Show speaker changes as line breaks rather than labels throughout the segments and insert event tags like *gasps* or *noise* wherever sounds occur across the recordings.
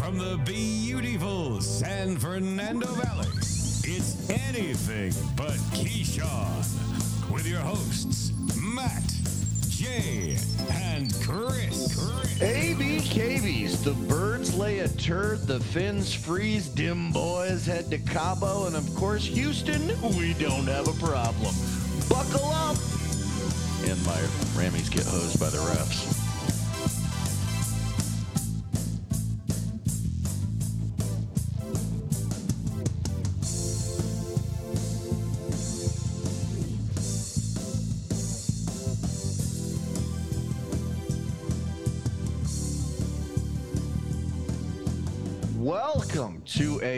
from the beautiful San Fernando Valley, it's anything but Keyshawn with your hosts, Matt, Jay, and Chris.
ABKBs, the birds lay a turd, the fins freeze, dim boys head to Cabo, and of course, Houston, we don't have a problem. Buckle up! And my Rammies get hosed by the refs.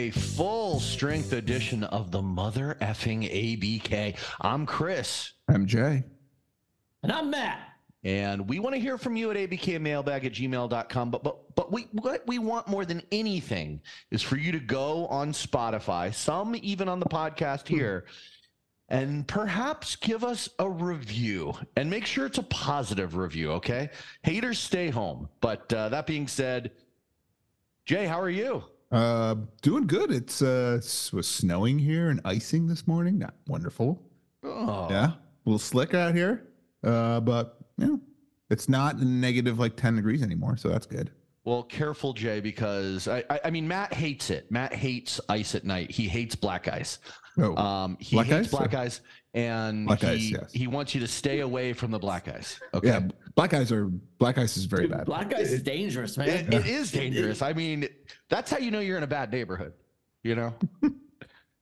A full strength edition of the mother effing ABK. I'm Chris.
I'm Jay.
And I'm Matt.
And we want to hear from you at abkmailbag at gmail.com. But but but we what we want more than anything is for you to go on Spotify, some even on the podcast here, and perhaps give us a review and make sure it's a positive review, okay? Haters stay home. But uh, that being said, Jay, how are you?
Uh, doing good. It's uh, it was snowing here and icing this morning. Not wonderful.
Oh,
Yeah, a little slick out here. Uh, but yeah, it's not negative like ten degrees anymore, so that's good.
Well, careful, Jay, because I, I, I mean, Matt hates it. Matt hates ice at night. He hates black ice.
Oh,
Um, he
Black
hates
ice?
black ice, and
Black
he,
ice, yes.
he wants you to stay away from the black ice. Okay.
yeah, black eyes are black ice is very
Dude,
bad.
Black ice is dangerous, man.
It, it is dangerous. I mean, that's how you know you're in a bad neighborhood. You know. *laughs*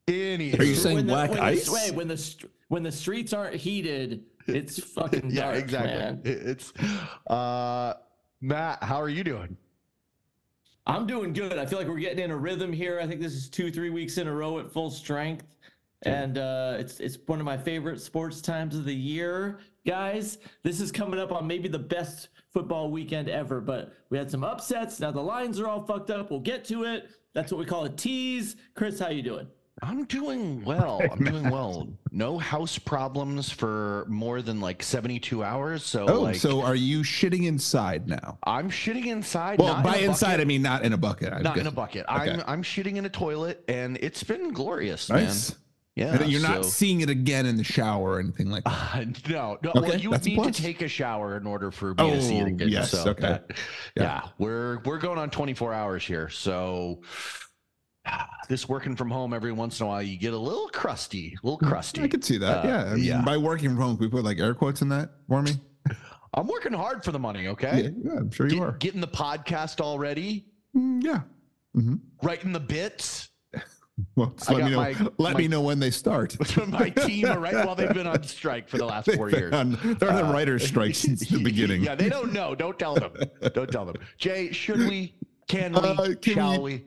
Any.
Are you saying
when the,
black
when
ice?
The, wait, when the when the streets aren't heated, it's *laughs* fucking
yeah,
dark,
exactly.
man.
It- It's uh, Matt. How are you doing?
I'm doing good. I feel like we're getting in a rhythm here. I think this is two, three weeks in a row at full strength, and uh, it's it's one of my favorite sports times of the year, guys. This is coming up on maybe the best football weekend ever. But we had some upsets. Now the lines are all fucked up. We'll get to it. That's what we call a tease. Chris, how you doing?
I'm doing well. I'm doing well. No house problems for more than like 72 hours. So,
oh,
like,
so are you shitting inside now?
I'm shitting inside.
Well,
not
by
in
inside
bucket.
I mean not in a bucket. I'm
not in a bucket.
Okay.
I'm I'm shitting in a toilet, and it's been glorious,
Nice.
man. Yeah,
And you're not seeing it again in the shower or anything like that.
Uh, no, no.
Okay,
well, you
a
need to take a shower in order for me to see it
Oh,
again.
yes,
so
okay.
that- yeah.
Yeah.
we're we're going on 24 hours here. So *sighs* this working from home every once in a while, you get a little crusty, a little crusty.
I could see that.
Uh,
yeah. I mean,
yeah.
by working from home, we put like air quotes in that for me? *laughs*
I'm working hard for the money. Okay,
yeah I'm sure you
Get-
are.
getting the podcast all ready,
Mm, yeah. hmm
writing the bits.
Well, let me know.
my-
let
my-
me know when they start. *laughs*
My team are right. Well, they've been on *laughs* strike for the last
They've
four years.
on- they're on the
Uh,
writer's strike since the *laughs* beginning.
Yeah, they don't know. Don't tell them. Don't tell them. Jay, should we? Can we?
Uh, can
shall
we-
we?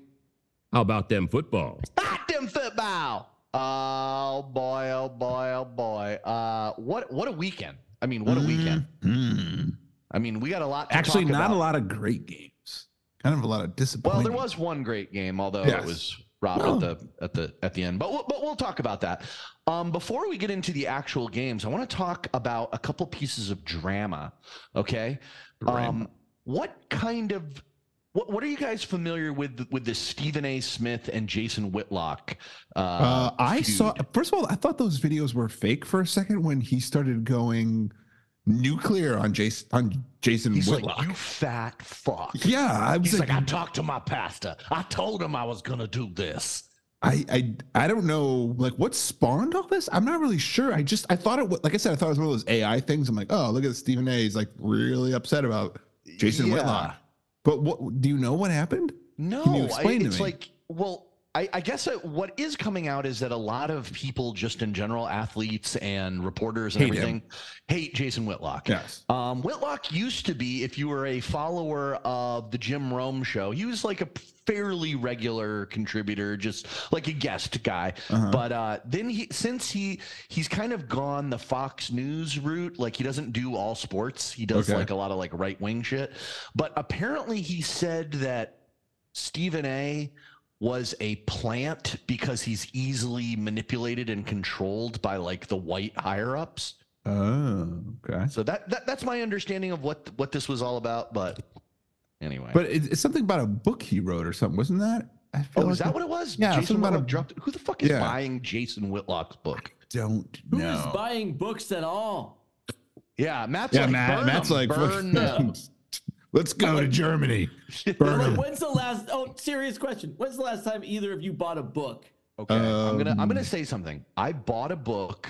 How about them football?
Back them football. Oh boy! Oh boy! Oh boy! Uh, what what a weekend! I mean, what a weekend!
Mm.
I mean, we got a lot. To
Actually,
talk
not
about.
a lot of great games. Kind of a lot of
disappointment.
Well,
there was one great game, although
Yes.
it was robbed
No.
at the *gasps* at the at the end. But we'll, but we'll talk about that. Um, before we get into the actual games, I want to talk about a couple pieces of drama. Okay. Um, what kind of what what are you guys familiar with with the Stephen A. Smith and Jason Whitlock? Uh,
Uh, I saw. First of all, I thought those videos were fake for a second when he started going nuclear on Jason on Jason
He's
Whitlock.
like, you fat fuck.
yeah, I was
He's
like,
like, I talked to my pastor. I told him I was gonna do this.
I, I I don't know like what spawned all this. I'm not really sure. I just I thought it was like I said I thought it was one of those AI things. I'm like, oh look at Stephen A. He's like really upset about Jason
Yeah.
Whitlock. But what do you know what happened?
No,
Can you
I- it's like, well, I, I guess that what is coming out is that a lot of people, just in general, athletes and reporters and
Hate him.
everything, hate Jason Whitlock.
Yes.
Um, Whitlock used to be, if you were a follower of the Jim Rome show, he was like a fairly regular contributor, just like a guest guy.
Uh-huh.
But uh, then he, since he he's kind of gone the Fox News route, like he doesn't do all sports. He does
Okay.
like a lot of like right wing shit. But apparently, he said that Stephen A. was a plant because he's easily manipulated and controlled by like the white higher ups.
Oh, okay.
So that, that that's my understanding of what what this was all about. But Anyway.
But it, it's something about a book he wrote or something, wasn't that? I feel
oh, is
like
that what it was?
Yeah,
Jason
something about a-
Whitlock dropped. Who the fuck is
Yeah.
buying Jason Whitlock's book?
Don't know.
Who is buying books at all?
Yeah, Matt's
Yeah,
like,
Matt-
burn
Matt's
'em,
like,
burn them.
Let's go to Germany. *laughs* Burn
Like,
'em.
when's the last? Oh, serious question. When's the last time either of you bought a book?
Okay, I'm gonna I'm
Um,
gonna say something. I bought a book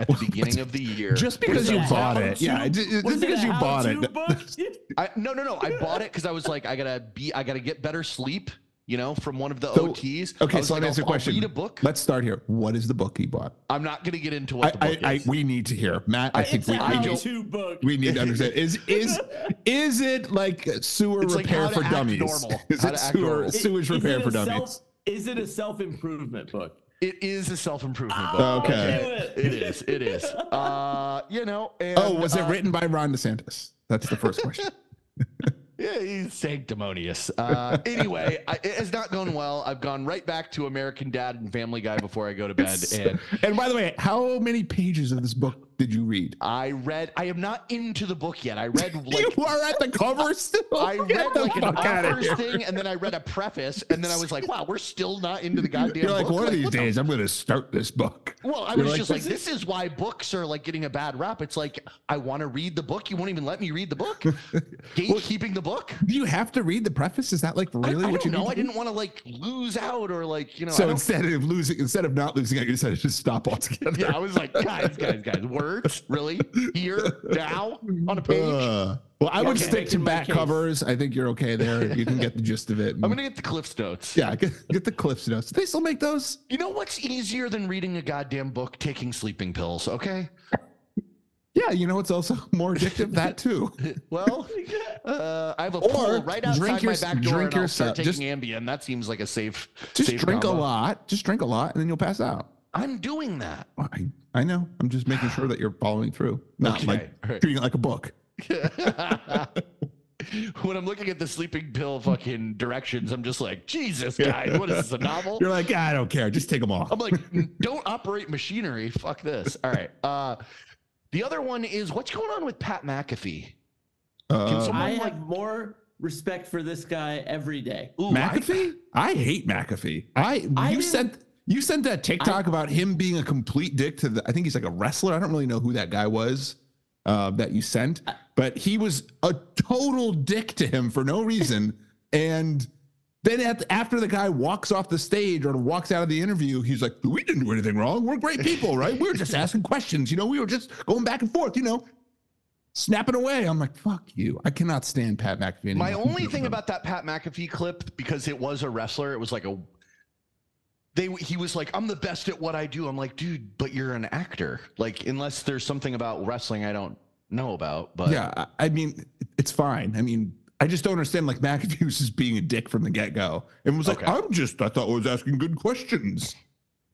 at the *laughs* beginning of the year.
Just because you bought it, yeah. Just, just
Was
because you bought *laughs* it.
I, no, no, no. I bought it because I was like, I gotta be, I gotta get better sleep. You know, from one of the
So-
OTs.
Okay, so
like,
let me ask you a
I'll- I'll
question.
Read a book.
Let's start here. What is the book he bought?
I'm not gonna get into
I,
what the
I,
book
I,
is.
we need to hear. Matt, I, think
It's
we,
a
we, need,
how-to book.
we need to understand. Is *laughs* is is it like sewer
It's like
repair
how
for
act
dummies?
normal. *laughs*
Is
How
it
to act
sewer
normal.
sewage
Is
repair for
a
dummies?
self- Is it a self improvement book?
it is a self improvement
Oh,
book.
Okay.
do
It is. It is. Uh, you know. And,
oh, was it
uh,
written by Ron DeSantis? That's the first question. *laughs*
Yeah, he's sanctimonious. Uh, anyway, I, it has not gone well. I've gone right back to American Dad and Family Guy before I go to bed, and *laughs*
and by the way, how many pages of this book did you read?
I read. I am not into the book yet. I read *laughs* like
you are at the cover still.
I read
the
like an author's thing, and then I read a preface, and then I was like, "Wow, we're still not into the *laughs* goddamn."
You're like,
book?
one of these
what the
days, I'm going to start this book.
Well, I
You're
was
like,
just like,
this
is why books are like getting a bad rap. It's like I want to read the book, you won't even let me read the book. *laughs* Gatekeeping the book.
Do you have to read the preface? Is that like really
I
what
don't
you
know. I didn't want to like lose out or like you know.
So instead of losing, instead of not losing out, you decided to just stop altogether.
yeah, I was like, guys, guys, guys, words really here now on a page.
Uh, well, I would
Okay.
stick to back covers. I think you're okay there. You can get the gist of it.
I'm gonna get the Cliff's notes.
yeah, get, get the cliffs notes. Do they still make those?
You know what's easier than reading a goddamn book? Taking sleeping pills. Okay.
Yeah, you know what's also *laughs* more addictive? That too. *laughs*
Well, uh, I have a
Or
pool right outside
drink
my
your-
back door,
drink
and I'll start
yourself-
taking Ambien. That seems like a safe.
Just
safe
drink a lot. Just drink a lot, and then you'll pass out.
I'm doing that.
I, I know. I'm just making sure that you're following through, not
Okay,
like
all right.
treating it like a book. *laughs*
when I'm looking at the sleeping pill fucking directions, I'm just like, Jesus, guys, what is this, a novel? *laughs*
You're like, "Ah, I don't care. Just take them off.
I'm like, don't operate machinery. Fuck this. All right. Uh, the other one is what's going on with Pat McAfee?
Uh,
someone-
I
like-
have more respect for this guy every day.
Ooh,
McAfee? I, hate McAfee. I,
I
you
didn't-
sent you sent that TikTok about him being a complete dick to the. I think he's like a wrestler. I don't really know who that guy was uh, that you sent, but he was a total dick to him for no reason. *laughs* and then at after the guy walks off the stage or walks out of the interview, he's like, "We didn't do anything wrong. We're great people, right? We were just *laughs* asking questions. You know, we were just going back and forth. You know." Snapping away. I'm like, fuck you. I cannot stand Pat McAfee.
My only thing about that Pat McAfee clip, because it was a wrestler, it was like a. They he was like, I'm the best at what I do. I'm like, dude, but you're an actor. Like, unless there's something about wrestling I don't know about. But
yeah, I I mean, it's fine. I mean, I just don't understand. Like McAfee was just *laughs* being a dick from the get go, and was like,
Okay.
"I'm just, I thought I was asking good questions."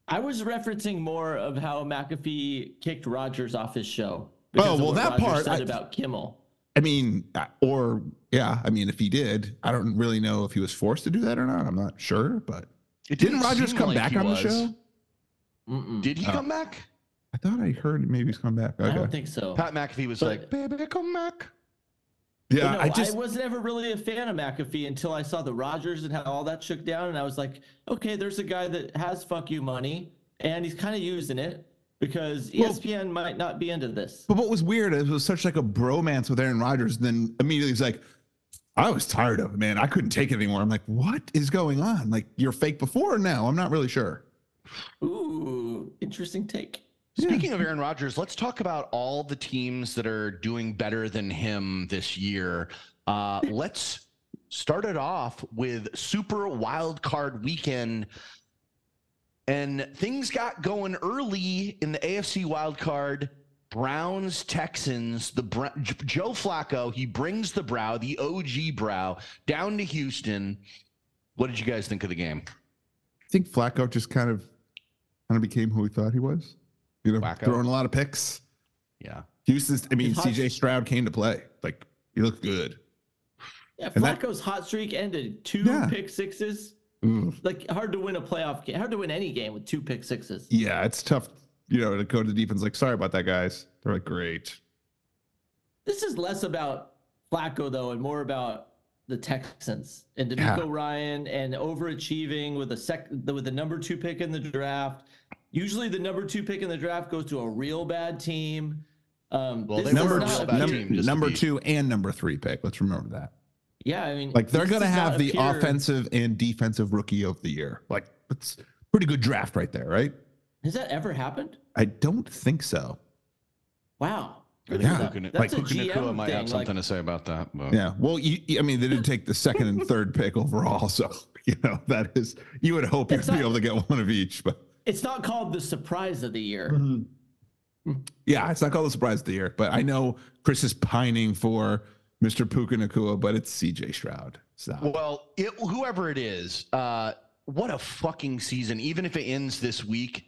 I was referencing more of how McAfee kicked Rodgers off his show.
Oh,
of
well,
what
that
Rodgers
part,
said
I-
about Kimmel.
I mean, uh, or yeah, I mean, if he did, I don't really know if he was forced to do that or not. I'm not sure, but
it
didn't
Rodgers
come
like
back on
was.
the show?
Mm-mm.
Did he
Oh.
come back?
I thought I heard maybe he's coming back.
I don't think so.
Pat McAfee was
But-
like, baby, come back.
yeah,
You know,
I just,
was never really a fan of McAfee until I saw the Rodgers and how all that shook down, and I was like, okay, there's a guy that has fuck you money, and he's kind of using it because E
Well-
ESPN might not be into this.
But what was weird, is it was such like a bromance with Aaron Rodgers. Then immediately he's like, I was tired of it, man. I couldn't take it anymore. I'm like, what is going on? Like, you're fake before or now? I'm not really sure.
Ooh, interesting take.
Speaking of Aaron Rodgers, let's talk about all the teams that are doing better than him this year. Uh, *laughs* let's start it off with Super Wild Card Weekend. And things got going early in the AFC Wild Card. Browns, Texans, the Br- Joe Flacco, he brings the brow, the OG brow, down to Houston. What did you guys think of the game?
I think Flacco just kind of kind of became who we thought he was. You know,
Flacco.
throwing a lot of picks.
Yeah.
Houston's, I mean, CJ Stroud came to play. Like, he looked good.
Yeah,
And that-
Flacco's hot streak ended two
Yeah.
pick sixes.
Ooh.
Like hard to win a playoff game, hard to win any game with two pick sixes.
Yeah, it's tough, you know, to go to the defense like, sorry about that, guys. They're like, great.
This is less about Flacco though, and more about the Texans and DeMeco
Yeah.
Ryan and overachieving with a sec with the number two pick in the draft. Usually, the number two pick in the draft goes to a real bad team. Um,
Well, they
number
a
not
real
two,
a
bad
pure-
number,
team,
number two and number three pick. Let's remember that.
Yeah, I mean,
Like they're going to have the
appear-
offensive and defensive rookie of the year. Like it's pretty good draft right there, right?
Has that ever happened?
I don't think so.
Wow.
I think
Yeah.
Puka-
That's
like
a
Puka Nacua
GM
might
thing,
have something
like-
to say about that. But.
Yeah. Well, you, you- I mean, they didn't take the second and third pick overall, so *laughs* you know that is. You would hope you'd
It's
be able to get one of each, but
It's not called the surprise of the year.
Mm-hmm. yeah, it's not called a surprise of the year. But I know Chris is pining for Mr. Puka Nacua, but it's CJ Stroud. So
Well, it, whoever it is, uh, what a fucking season. Even if it ends this week,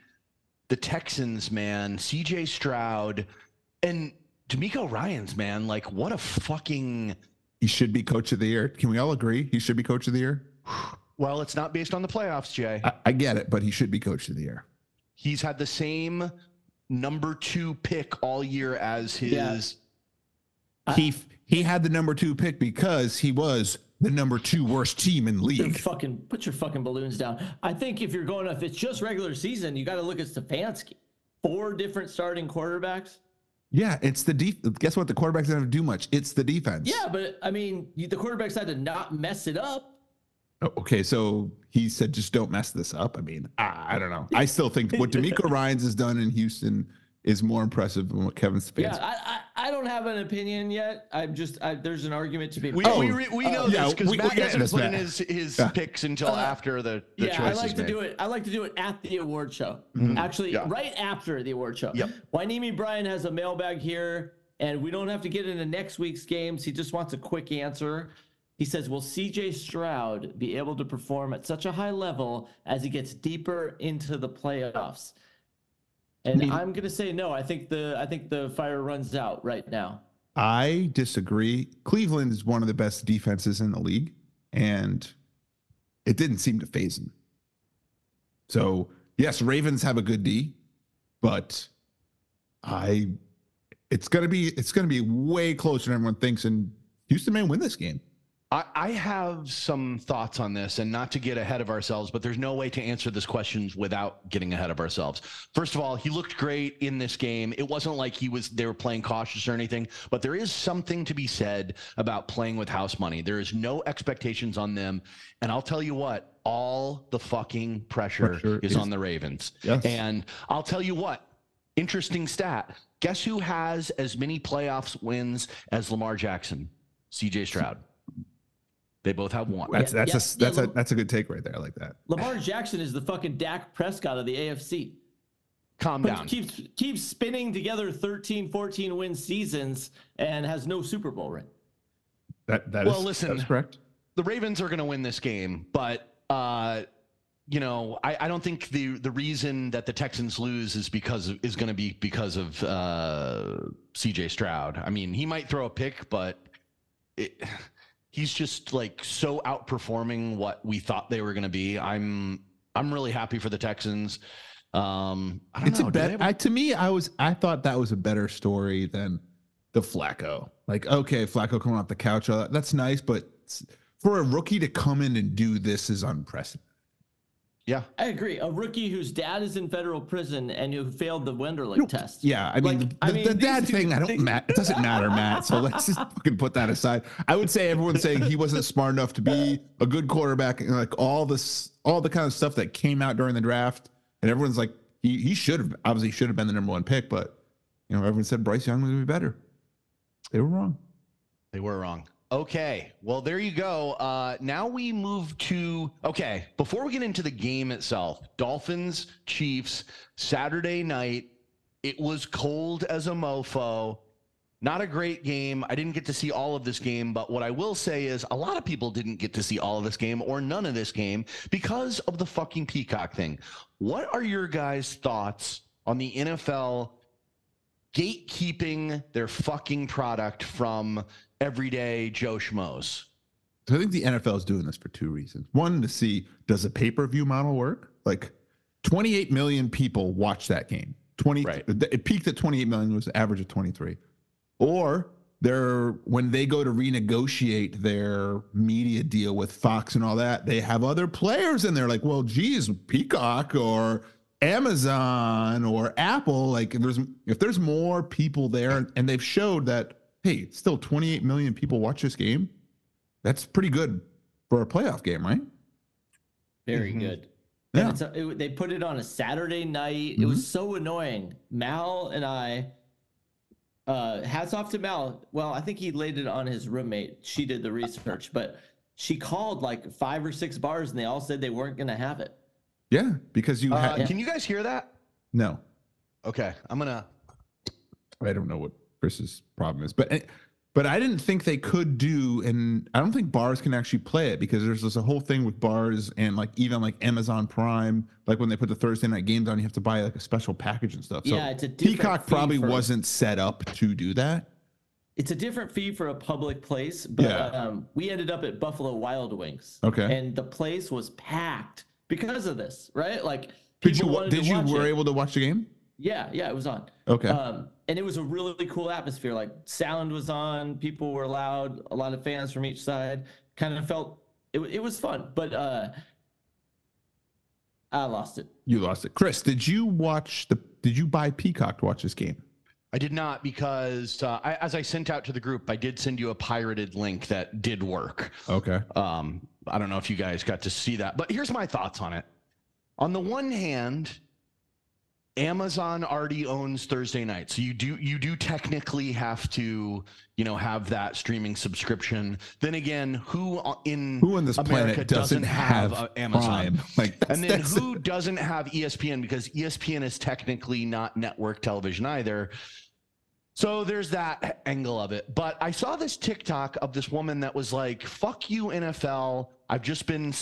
the Texans, man, CJ Stroud and DeMeco Ryans, man, like what a fucking.
he should be coach of the year. Can we all agree he should be coach of the year? *sighs*
Well, it's not based on the playoffs, Jay.
I, I get it, but he should be coach of the year.
He's had the same number two pick all year as his.
I-
he he had the number two pick because he was the number two worst team in
Your
league.
fucking put your fucking balloons down. I think if you're going, if it's just regular season, you got to look at Stefanski. Four different starting quarterbacks.
Yeah, it's the def- guess what? The quarterbacks don't have to do much. It's the defense.
Yeah, but I mean, the quarterbacks had to not mess it up.
Oh, Okay, so he said just don't mess this up. I mean, I, I don't know. I still think what *laughs* DeMeco Ryans has done in Houston is more impressive than what Kevin Stefanski.
Yeah, I, I I don't have an opinion yet. I'm just I, there's an argument to be.
We,
made.
Oh,
we, re- we know
yeah,
this because
we-
Matt
we get
doesn't put in his, his
Yeah.
picks until
Uh,
after the, the
yeah, I like
is
to
made.
do it. I like to do it at the award show. Actually,
Yeah.
right after the award show.
Yep.
Wainimi Bryan has a mailbag here, and we don't have to get into next week's games. He just wants a quick answer. He says, "Will C.J. Stroud be able to perform at such a high level as he gets deeper into the playoffs?" And
mean-
I'm gonna say no. I think the I think the fire runs out right now.
I disagree. Cleveland is one of the best defenses in the league, and it didn't seem to phase him. So yes, Ravens have a good D, but I it's gonna be it's gonna be way closer than everyone thinks, and Houston may win this game.
I, I have some thoughts on this, and not to get ahead of ourselves, but there's no way to answer this question without getting ahead of ourselves. First of all, he looked great in this game. It wasn't like he was they were playing cautious or anything, but there is something to be said about playing with house money. There is no expectations on them, and I'll tell you what, all the fucking pressure,
Pressure
is,
is-
on the Ravens.
Yes.
And I'll tell you what, interesting stat. Guess who has as many playoffs wins as Lamar Jackson? CJ Stroud. They both have one.
That's that's
yeah,
a that's
yeah,
a that's a good take right there. I like that.
Lamar Jackson is the fucking Dak Prescott of the AFC.
Calm
But
down.
keeps keeps spinning together 13, 14 win seasons and has no Super Bowl ring.
That that is
Well, listen.
that's correct.
the Ravens are going to win this game, but uh, you know, I, I don't think the the reason that the Texans lose is because of, is going to be because of uh, C.J. Stroud. I mean, he might throw a pick, but it, he's just like so outperforming what we thought they were going to be. I'm I'm really happy for the Texans. Um, I don't
It's
know.
a
have-
to me, I was I thought that was a better story than the Flacco. Like, okay, Flacco coming off the couch, uh, that's nice, but for a rookie to come in and do this is unprecedented.
Yeah,
I agree. A rookie whose dad is in federal prison and who failed the Wonderlic test.
Yeah, I mean,
Like,
the,
I mean,
the dad
two
thing, I don't
things-
Matt. It doesn't matter, Matt. So let's just *laughs* fucking put that aside. I would say everyone's saying he wasn't smart enough to be a good quarterback, and like all this, all the kind of stuff that came out during the draft, and everyone's like, he he should have obviously should have been the number one pick, but you know, everyone said Bryce Young was gonna be better. They were wrong.
They were wrong. Okay. Well, there you go. Uh, now we move to okay. Before we get into the game itself, Dolphins, Chiefs, Saturday night. It was cold as a mofo. Not a great game. I didn't get to see all of this game, but what I will say is a lot of people didn't get to see all of this game or none of this game because of the fucking Peacock thing. What are your guys' thoughts on the NFL gatekeeping their fucking product from everyday Joe Schmoes.
I think the NFL is doing this for two reasons. One, to see does a pay per view model work? Like 28 million people watch that game. 20,
Right.
it peaked at 28 million, was an average of 23. Or they're when they go to renegotiate their media deal with Fox and all that, they have other players and they're like, well, geez, Peacock or Amazon or Apple, like if there's if there's more people there and they've showed that, hey, still 28 million people watch this game, that's pretty good for a playoff game, right?
Very
Mhm.
good.
Yeah.
It's a, it, they put it on a Saturday night. It
Mm-hmm.
was so annoying. Mal and I, uh, hats off to Mal. Well, I think he laid it on his roommate. She did the research, but she called like five or six bars and they all said they weren't going to have it.
Yeah, because you
Uh,
had
Can you guys hear that?
no.
Okay, I'm gonna.
I don't know what Chris's problem is, but but I didn't think they could do, and I don't think bars can actually play it because there's this whole thing with bars and like even like Amazon Prime, like when they put the Thursday night games on, you have to buy like a special package and stuff. So
Yeah, it's a
Peacock probably
for-
wasn't set up to do that.
It's a different fee for a public place, but
Yeah.
um, we ended up at Buffalo Wild Wings.
Okay.
And the place was packed because of this, right? Like,
Did you
people
wa-
wanted
did you were
it.
able to watch the game?
Yeah, yeah, it was on.
Okay.
Um, and it was a really cool atmosphere. Like sound was on, people were loud, a lot of fans from each side. Kind of felt it, it was fun, but uh, I lost it.
you lost it, Chris. Did you watch the? Did you buy Peacock to watch this game?
I did not because uh, I, as I sent out to the group, I did send you a pirated link that did work.
Okay.
Um, I don't know if you guys got to see that, but here's my thoughts on it. On the one hand, Amazon already owns Thursday night, so you do you do technically have to you know have that streaming subscription. Then again, who in
Who on this
America
planet doesn't, have,
uh, Amazon?
Prime? Like,
And then who doesn't have ESPN because ESPN is technically not network television either. So there's that angle of it. But I saw this TikTok of this woman that was like, fuck you, NFL. I've just been,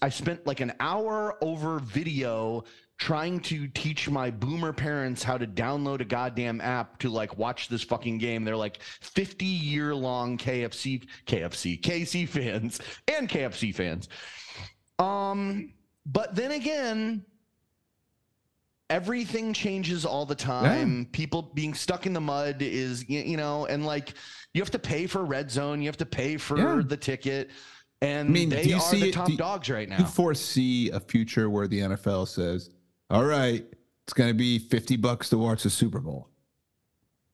I spent like an hour over video trying to teach my boomer parents how to download a goddamn app to like watch this fucking game. They're like 50 year long KFC, KFC, KC fans and KFC fans. Um, but then again, everything changes all the time. People being stuck in the mud is, you know, and like you have to pay for red zone, you have to pay for
Yeah.
the ticket, and
I mean,
they
do you
are
see
the top
do
dogs right now.
Do you foresee a future where the NFL says, "All right, it's going to be 50 bucks to watch the Super Bowl."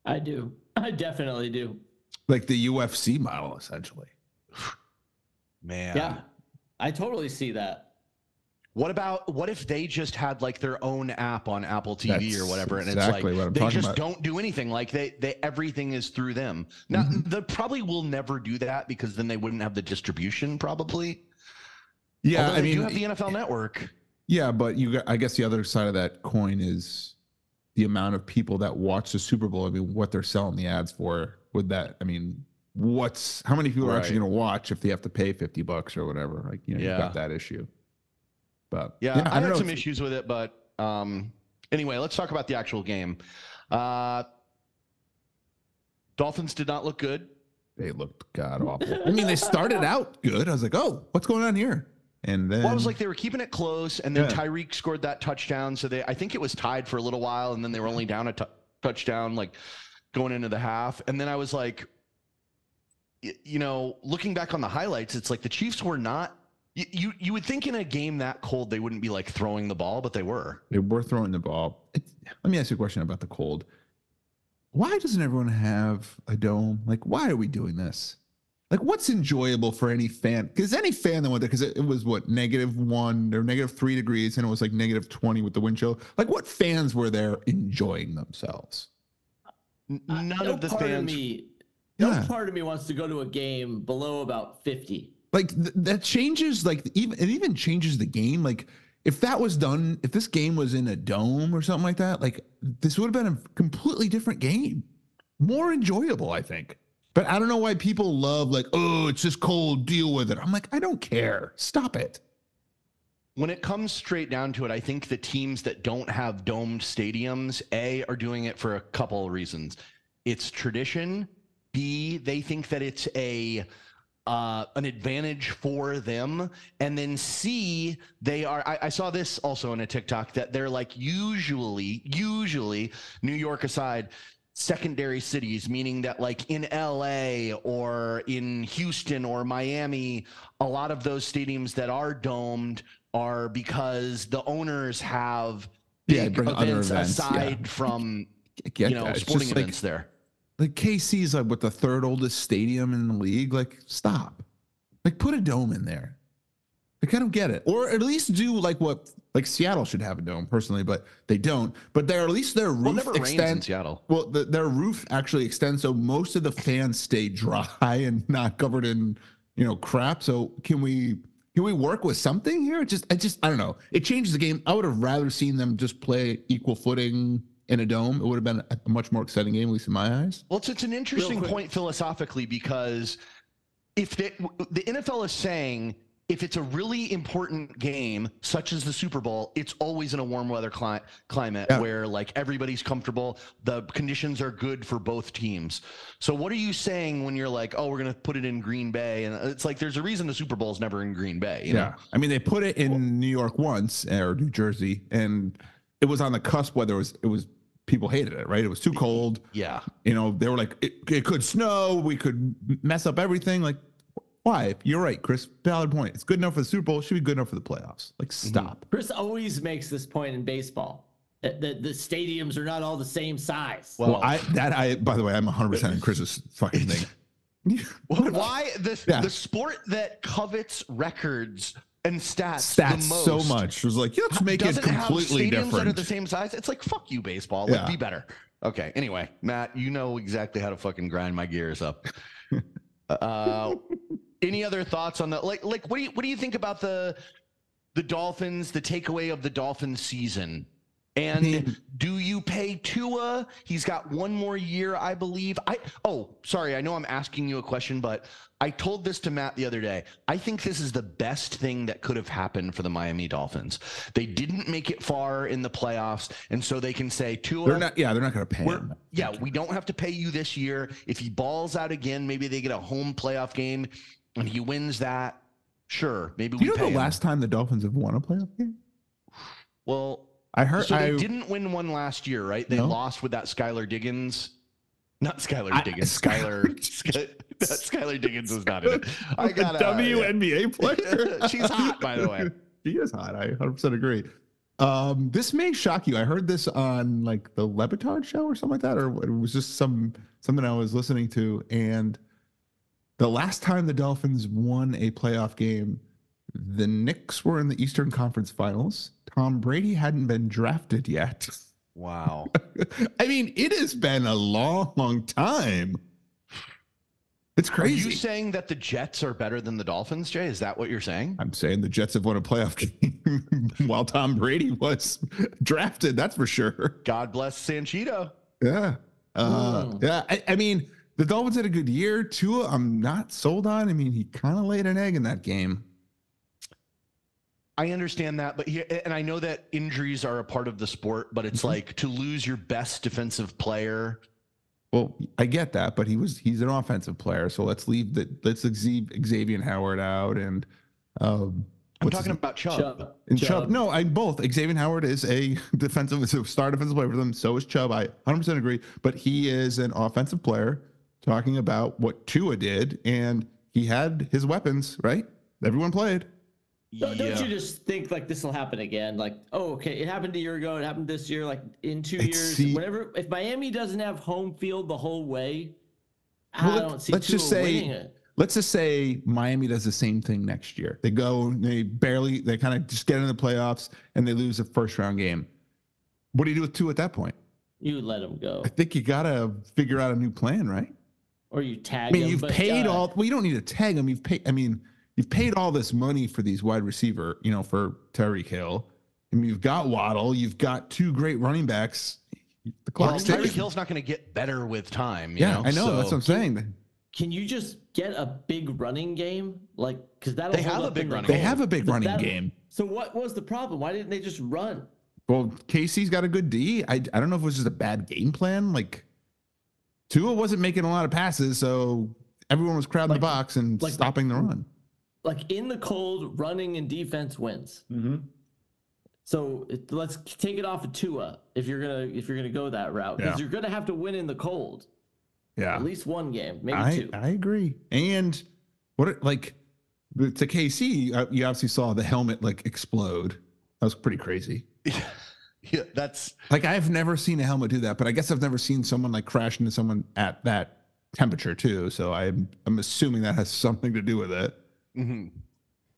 I do. *laughs* I definitely do.
Like the UFC model essentially. *sighs*
Man,
Yeah, I totally see that.
What about what if they just had like their own app on Apple TV or whatever, and
exactly
it's
what
like
I'm
they just
about.
don't do anything. Like they, they everything is through them. Now
Mm-hmm.
they probably will never do that because then they wouldn't have the distribution. Probably.
Yeah,
Although
I
they do
mean
have the NFL Network.
Yeah, but you got, I guess the other side of that coin is the amount of people that watch the Super Bowl. I mean, what they're selling the ads for with that. I mean, what's how many people are actually going to watch if they have to pay 50 bucks or whatever? Like, you know, you've got that issue. But
Yeah, I,
don't
had
know
some issues with it, but um, anyway, let's talk about the actual game. Uh, Dolphins did not look good.
They looked god awful. I mean, they started out good. I was like, oh, what's going on here? And then
Well, it was like they were keeping it close, and then
Yeah.
Tyreek scored that touchdown. So they, I think it was tied for a little while, and then they were only down a t- touchdown, like going into the half. And then I was like, you know, looking back on the highlights, it's like the Chiefs were not. You, you you would think in a game that cold they wouldn't be like throwing the ball, but they were.
they were throwing the ball. It, let me ask you a question about the cold. Why doesn't everyone have a dome? Like, why are we doing this? Like, what's enjoyable for any fan? Because any fan that went there, because it, it was what negative one or negative three degrees, and it was like negative twenty with the wind chill. Like, what fans were there enjoying themselves?
N-
Uh,
None
no
of the
part
fans.
Of me, no
Yeah.
part of me wants to go to a game below about 50.
like th- that changes like even it even changes the game like if that was done if this game was in a dome or something like that like this would have been a completely different game more enjoyable i think but i don't know why people love like oh it's just cold deal with it i'm like i don't care stop it
when it comes straight down to it, I think the teams that don't have domed stadiums, A, are doing it for a couple of reasons. It's tradition. B, they think that it's a uh, an advantage for them. And then C, they are. I, I saw this also in a TikTok that they're like usually, usually New York aside, secondary cities, meaning that like in LA or in Houston or Miami, a lot of those stadiums that are domed are because the owners have
Yeah,
big
bring other
events,
events, yeah.
aside from *laughs* you know
that.
Sporting
just like,
events there.
like KC's like with the third oldest stadium in the league. Like, stop. Like, put a dome in there. Like, I don't get it. Or at least do like what like Seattle should have a dome personally, but they don't. But they're at least their roof
Well, it never rains in
extends.
Seattle.
Well, the, their roof actually extends so most of the fans stay dry and not covered in you know crap. So can we can we work with something here? It just I just I don't know. It changes the game. I would have rather seen them just play equal footing in a dome. It would have been a, a much more exciting game, at least in my eyes.
Well, it's, it's an interesting point philosophically because if the, the NFL is saying if it's a really important game, such as the Super Bowl, it's always in a warm weather cli- climate
Yeah.
where like everybody's comfortable, the conditions are good for both teams. So, what are you saying when you're like, oh, we're going to put it in Green Bay? And it's like there's a reason the Super Bowl is never in Green Bay. You know?
I mean, they put it in New York once eh, or New Jersey, and it was on the cusp whether it was it was people hated it, right? It was too cold.
Yeah.
You know, they were like, it, it could snow, we could mess up everything. Like, why? You're right, Chris. Valid point. It's good enough for the Super Bowl. It should be good enough for the playoffs. Like, stop.
Chris always makes this point in baseball that the, the stadiums are not all the same size.
Well,
Well, I that I by the way, I'm 100 percent in Chris's fucking thing. *laughs* *laughs*
Well, why the
Yeah.
the sport that covets records and stats,
Stats
the most
so much. It was like, yeah, let's make it
doesn't have
completely
stadiums that are
different.
the same size. It's like fuck you, baseball. Like,
Yeah.
be better. Okay. Anyway, Matt, you know exactly how to fucking grind my gears up. *laughs* uh, any other thoughts on that? like? Like, what do you what do you think about the the Dolphins? The takeaway of the Dolphins season. And
mean-
do you pay Tua? He's got one more year, I believe. I oh, sorry, I know I'm asking you a question, but I told this to Matt the other day. I think this is the best thing that could have happened for the Miami Dolphins. They didn't make it far in the playoffs, and so they can say Tua.
They're not. Yeah, they're not going to pay him.
yeah, we don't have to pay you this year. If he balls out again, maybe they get a home playoff game, and he wins that. Sure, maybe
Do
we
you know the
him.
last time the Dolphins have won a playoff game?
Well,
I heard.
So they
I,
didn't win one last year, right? They
No.
lost with that Skylar Diggins. Not Skylar
I-
Diggins.
Skylar- *laughs*
Skylar. Sky, that Skylar Diggins was not in it. I got
a WNBA *laughs* player.
She's hot, by the way. *laughs*
she is hot. I 100% agree. Um, this may shock you. I heard this on like the Le Batard show or something like that, or it was just some something I was listening to. And the last time the Dolphins won a playoff game, the Knicks were in the Eastern Conference Finals. Tom Brady hadn't been drafted yet.
Wow. *laughs*
I mean, it has been a long, long time. It's
Are
crazy.
you saying that the Jets are better than the Dolphins, Jay? Is that what you're saying?
I'm saying the Jets have won a playoff *laughs* game while Tom Brady was drafted. That's for sure.
God bless Sanchito.
Yeah. Uh,
Mm.
Yeah. I, I mean, the Dolphins had a good year. Tua, I'm not sold on. I mean, he kind of laid an egg in that game.
I understand that, but here, and I know that injuries are a part of the sport, but it's
Mhm.
like to lose your best defensive player.
Well, I get that, but he was he's an offensive player, so let's leave the let's leave Xavier Howard out and um
I'm talking about Chubb.
Chubb.
And Chubb. No, I both. Xavier Howard is a *laughs* defensive, is a star defensive player for them. So is Chubb. I 100% agree. But he is an offensive player talking about what Tua did, and he had his weapons, right? Everyone played.
Don't, don't you just think like this will happen again? Like, oh, okay, it happened a year ago. It happened this year. Like in Tua
It's-
years,
see-
whenever if Miami doesn't have home field the whole way, I
Well, let-
don't see
let's just say-
winning it.
Let's just say Miami does the same thing next year. They go, they barely, they kind of just get in the playoffs and they lose a first round game. What do you do with two at that point?
You let him go,
I think you got to figure out a new plan, right?
Or you tag
I mean,
him.
you've
but,
paid
uh,
all. Well, you don't need to tag them. You've paid. I mean, you've paid all this money for these wide receiver. You know, for Terry Hill. I mean, you've got Waddle. You've got two great running backs. The
Well,
clock's
Tyreek. Hill's not going to get better with time. You
Yeah,
know?
I know. That's what I'm saying.
Can you just get a big running game? Like, because that'll
They have a big
in the
running
They
cold.
have a big
But
running
that-
game.
So what was the problem? Why didn't they just run?
Well, KC's got a good D. I I don't know if it was just a bad game plan. Like Tua wasn't making a lot of passes, so everyone was crowding
Like-
the box and
like-
stopping the run.
Like in the cold, running and defense wins.
Mm-hmm.
So it, let's take it off of Tua if you're gonna if you're gonna go that route because
Yeah.
you're gonna have to win in the cold
Yeah.
at least one game, maybe
I,
two.
I agree. And what like the- to KC, uh, you obviously saw the helmet like explode. That was pretty crazy. *laughs*
Yeah, that's
Like I've never seen a helmet do that, but I guess I've never seen someone like crash into someone at that temperature too. So I'm I'm assuming that has something to do with it.
mhm.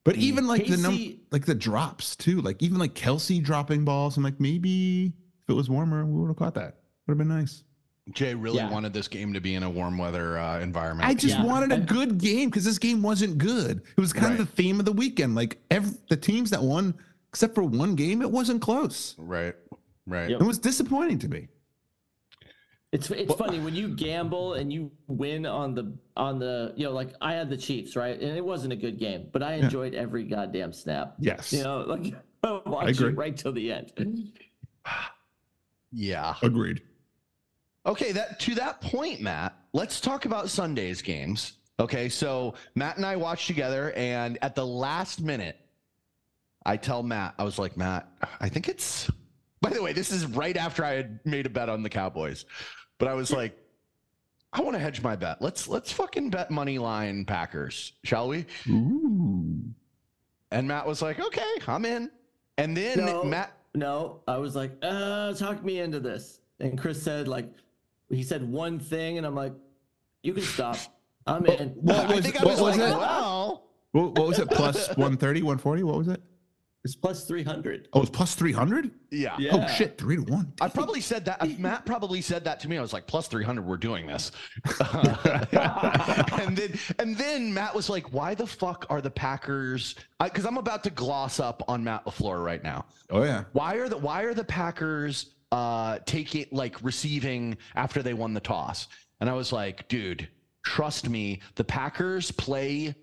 But even like the num- like the drops too, like even like Kelce dropping balls, I'm like maybe if it was warmer, we would have caught that. Would have been nice.
Jay really
Yeah.
wanted this game to be in a warm weather uh, environment.
I just
Yeah.
wanted a good game because this game wasn't good. It was kind
Right.
of the theme of the weekend. Like every, the teams that won, except for one game, it wasn't close.
right, right.
Yep.
It was disappointing to me.
It's it's funny when you gamble and you win on the on the you know like I had the Chiefs right and it wasn't a good game but I enjoyed every goddamn snap.
Yes.
You know like *laughs* watch
agree.
it right till the end. *sighs*
Yeah.
Agreed.
Okay, that to that point, Matt, let's talk about Sunday's games. Okay, so Matt and I watched together, and at the last minute, I tell Matt, I was like, Matt, I think it's *laughs* by the way, this is right after I had made a bet on the Cowboys. But I was like, I want to hedge my bet. Let's let's fucking bet money line Packers, shall we?
Ooh.
And Matt was like, okay, I'm in. And then
No.
Matt
No, I was like, uh, talk me into this. And Chris said, like, he said one thing, and I'm like, you can stop. I'm in.
What *laughs*
I
was-
think I
what
was,
was
like,
it?
well,
What, what was it? Plus 130, 140? What was it?
It's plus 300.
Oh, it's plus 300?
yeah.
Yeah.
Oh, shit. Three to one.
I probably said that. *laughs* Matt probably said that to me. I was like, plus 300, we're doing this. *laughs* *laughs* and then, and then Matt was like, why the fuck are the Packers? Because I'm about to gloss up on Matt LaFleur right now.
Oh, yeah.
Why are the Why are the Packers uh, taking like receiving after they won the toss? And I was like, dude, trust me, the Packers play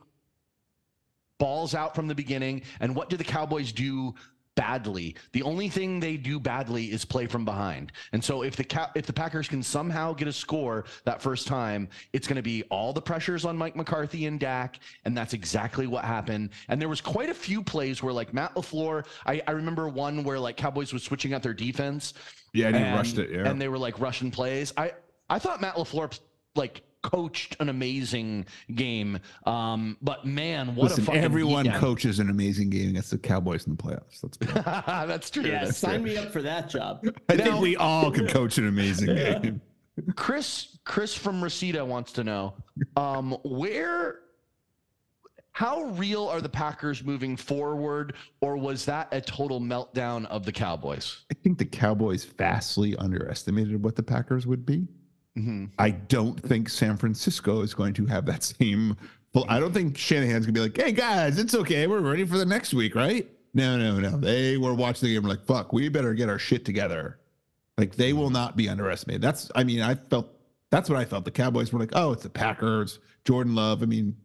balls out from the beginning. And what do the Cowboys do badly? The only thing they do badly is play from behind. And so if the Cow- if the Packers can somehow get a score that first time, it's going to be all the pressures on Mike McCarthy and Dak, and that's exactly what happened. And there was quite a few plays where like Matt LaFleur, I, I remember one where like Cowboys was switching out their defense.
Yeah, and he rushed it. Yeah.
and they were like rushing plays. I I thought Matt LaFleur like coached an amazing game. Um, but man, what a
Listen,
fucking
everyone
weekend.
coaches an amazing game against the Cowboys in the playoffs. Let's be. *laughs*
That's true.
Yeah,
That's
sign
true.
me up for that job. *laughs*
I think we all can coach an amazing game.
Chris Chris from Reseda wants to know um, where how real are the Packers moving forward, or was that a total meltdown of the Cowboys?
I think the Cowboys vastly underestimated what the Packers would be.
Mm-hmm.
I don't think San Francisco is going to have that same. Well, I don't think Shanahan's gonna be like, "Hey guys, it's okay. We're ready for the next week, right?" No, no, no. They were watching the game like, "Fuck, we better get our shit together." Like they will not be underestimated. That's. I mean, I felt. That's what I felt. The Cowboys were like, "Oh, it's the Packers." Jordan Love. I mean,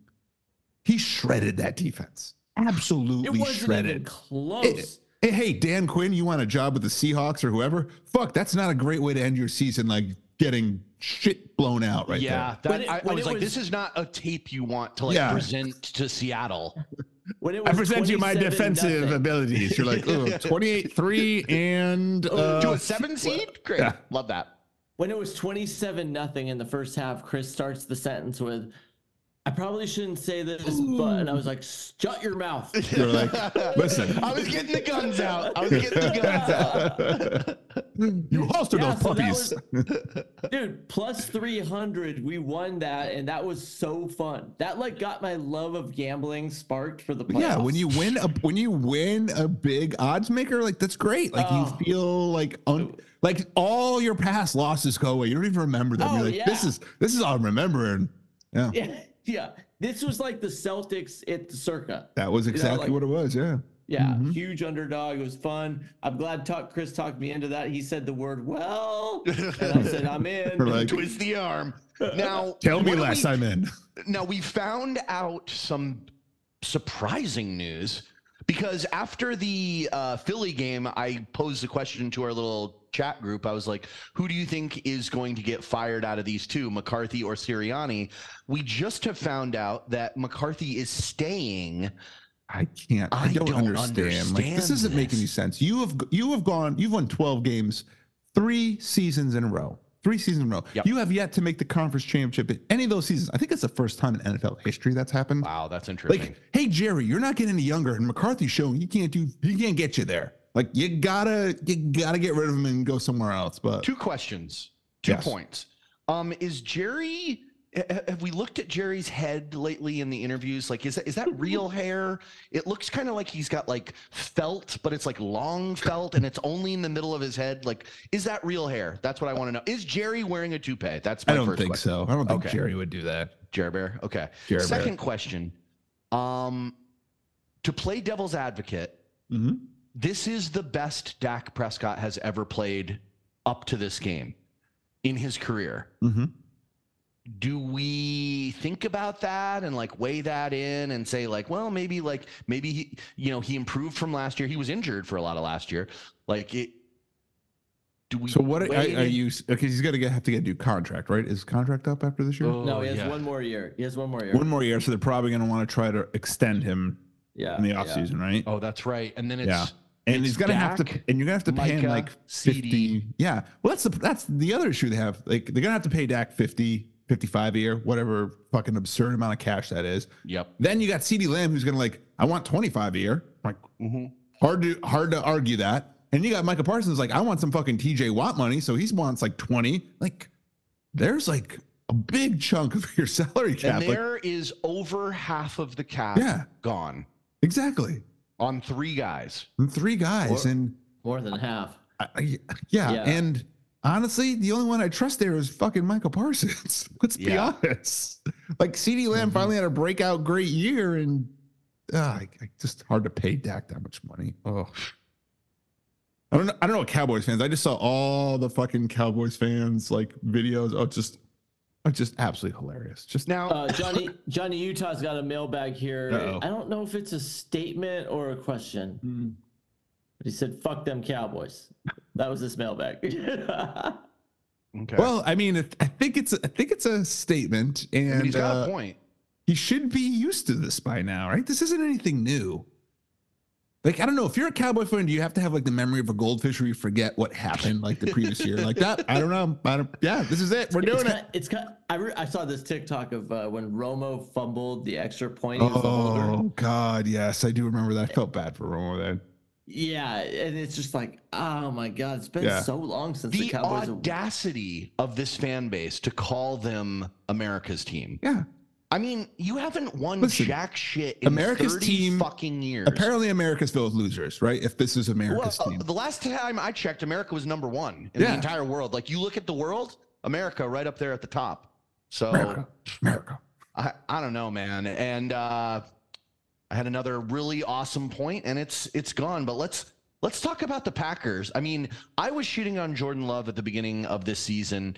he shredded that defense. Absolutely
shredded.
It shredded.
even close.
Hey, hey, Dan Quinn, you want a job with the Seahawks or whoever? Fuck, that's not a great way to end your season, like getting shit blown out right
yeah,
When
that,
it-
I, I
when
was like,
was-
this is not a tape you want to like
Yeah.
present to Seattle. *laughs*
When it
there. I present you my defensive
nothing.
abilities. You're like, oh, 28-3 *laughs* and
to
uh,
a seven seed, great,
yeah.
love that.
When it was 27 nothing in the first half, Chris starts the sentence with, I probably shouldn't say this, but, and I was like, shut your mouth. *laughs*
you're like, listen, *laughs*
I was getting the guns out. I was getting the guns *laughs* out.
you holster
Yeah,
those
so that
puppies.
Dude, plus 300, we won that, and that was so fun. That like got my love of gambling sparked for the playoffs.
yeah, when you win a when you win a big odds maker, like that's great. Like
Oh.
you feel like un, like all your past losses go away. You don't even remember them.
Oh,
You're like, this is this is all I'm remembering. Yeah.
Yeah, yeah. This was like the Celtics at the Circa.
That was
You know,
exactly
like-
what it was. Yeah.
Yeah,
Mm-hmm.
huge underdog. It was fun. I'm glad talk, Chris talked me into that. He said the word "well," and I said I'm *laughs* in.
We're like,
Twist the arm. Now, *laughs*
tell me
what do
less.
we-
I'm in.
Now we found out some surprising news because after the uh, Philly game, I posed a question to our little chat group. I was like, "Who do you think is going to get fired out of these two, McCarthy or Sirianni?" We just have found out that McCarthy is staying
I can't. I,
I
don't,
don't
understand. Like this
understand
doesn't make any sense. You have you have gone. You've won twelve games, three seasons in a row. Three seasons in a row.
Yep.
You have yet to make the conference championship in any of those seasons. I think it's the first time in NFL history that's happened.
Wow, that's interesting.
Like, hey Jerry, you're not getting any younger, and McCarthy's showing he can't do. He can't get you there. Like you gotta you gotta get rid of him and go somewhere else. But
two questions, two
Yes.
points. Um, is Jerry? Have we looked at Jerry's head lately in the interviews? Like, is that is that real hair? It looks kind of like he's got like felt, but it's like long felt, and it's only in the middle of his head. Like, is that real hair? That's what I want to know. Is Jerry wearing a toupee? That's my
I don't think
question.
so. I don't think
Okay.
Jerry would do that.
Jerry Bear. Okay.
Jerry Bear.
Second question. Um, to play devil's advocate,
Mhm.
This is the best Dak Prescott has ever played up to this game in his career.
Mhm.
Do we think about that and like weigh that in and say like, well, maybe like maybe he, you know, he improved from last year. He was injured for a lot of last year. Like it. Do we?
So what are,
weigh
are you? Okay, he's gonna get, have to get a new contract, right? Is contract up after this year?
Oh,
no, he has
yeah.
one more year. He has one more year.
One more year, so they're probably gonna want to try to extend him
yeah.
in the
yeah.
off season, right?
Oh, that's right. And then it's
Yeah. And
it's
he's gonna have to,
Dak,
and you're gonna have to pay him
Micah,
like
CeeDee.
50. Yeah. Well, that's the that's the other issue they have. Like they're gonna have to pay Dak 50, 55 a year, whatever fucking absurd amount of cash that is.
Yep.
Then you got CeeDee Lamb who's gonna like, I want 25 a year. Like
Mhm.
hard to hard to argue that. And you got Micah Parsons like, I want some fucking TJ Watt money, so he wants like 20. Like, there's like a big chunk of your *laughs* salary cap.
And
Like,
there is over half of the cap
Yeah.
gone
exactly.
On three guys.
And three guys,
Or-
and
More than half.
I, I- yeah,
Yeah.
and honestly, the only one I trust there is fucking Michael Parsons. *laughs* Let's be
Yeah.
honest. Like CeeDee Lamb
Mhm.
finally had a breakout great year, and uh, I, I just hard to pay Dak that much money. Oh, I don't know. I don't know what Cowboys fans. I just saw all the fucking Cowboys fans like videos. Oh, just, it's just absolutely hilarious. Just
Now,
Uh, Johnny Johnny Utah's got a mailbag here.
Uh-oh.
I don't know if it's a statement or a question. But he said, "Fuck them Cowboys." That was his mailbag. *laughs*
okay.
well, I mean, it, I think it's I think it's a statement,
I
and
mean, he's got
uh,
a point.
he should be used to this by now, right? This isn't anything new. Like, I don't know. If you're a Cowboy fan, do you have to have like the memory of a goldfish where you forget what happened like the previous year? Like that? I don't know. I don't, yeah, this is it. We're
it's
doing
kind,
it.
it's kind. I, re- I saw this TikTok of uh, when Romo fumbled the extra point. He was the holder.
Oh, God. Yes, I do remember that. I felt bad for Romo then.
Yeah, and it's just like, oh my god, it's been
Yeah.
so long since the,
The
Cowboys. have-
audacity of this fan base to call them America's team.
Yeah.
I mean, you haven't won
Listen,
jack shit in
America's
30
team-
fucking years.
Apparently, America's filled with losers, right? If this is
well,
America's
uh,
team.
the last time I checked, America was number one in
Yeah.
the entire world. Like you look at the world, America right up there at the top. So
America. America.
I, I don't know, man. And uh, I had another really awesome point, and it's it's gone. But let's let's talk about the Packers. I mean, I was shooting on Jordan Love at the beginning of this season.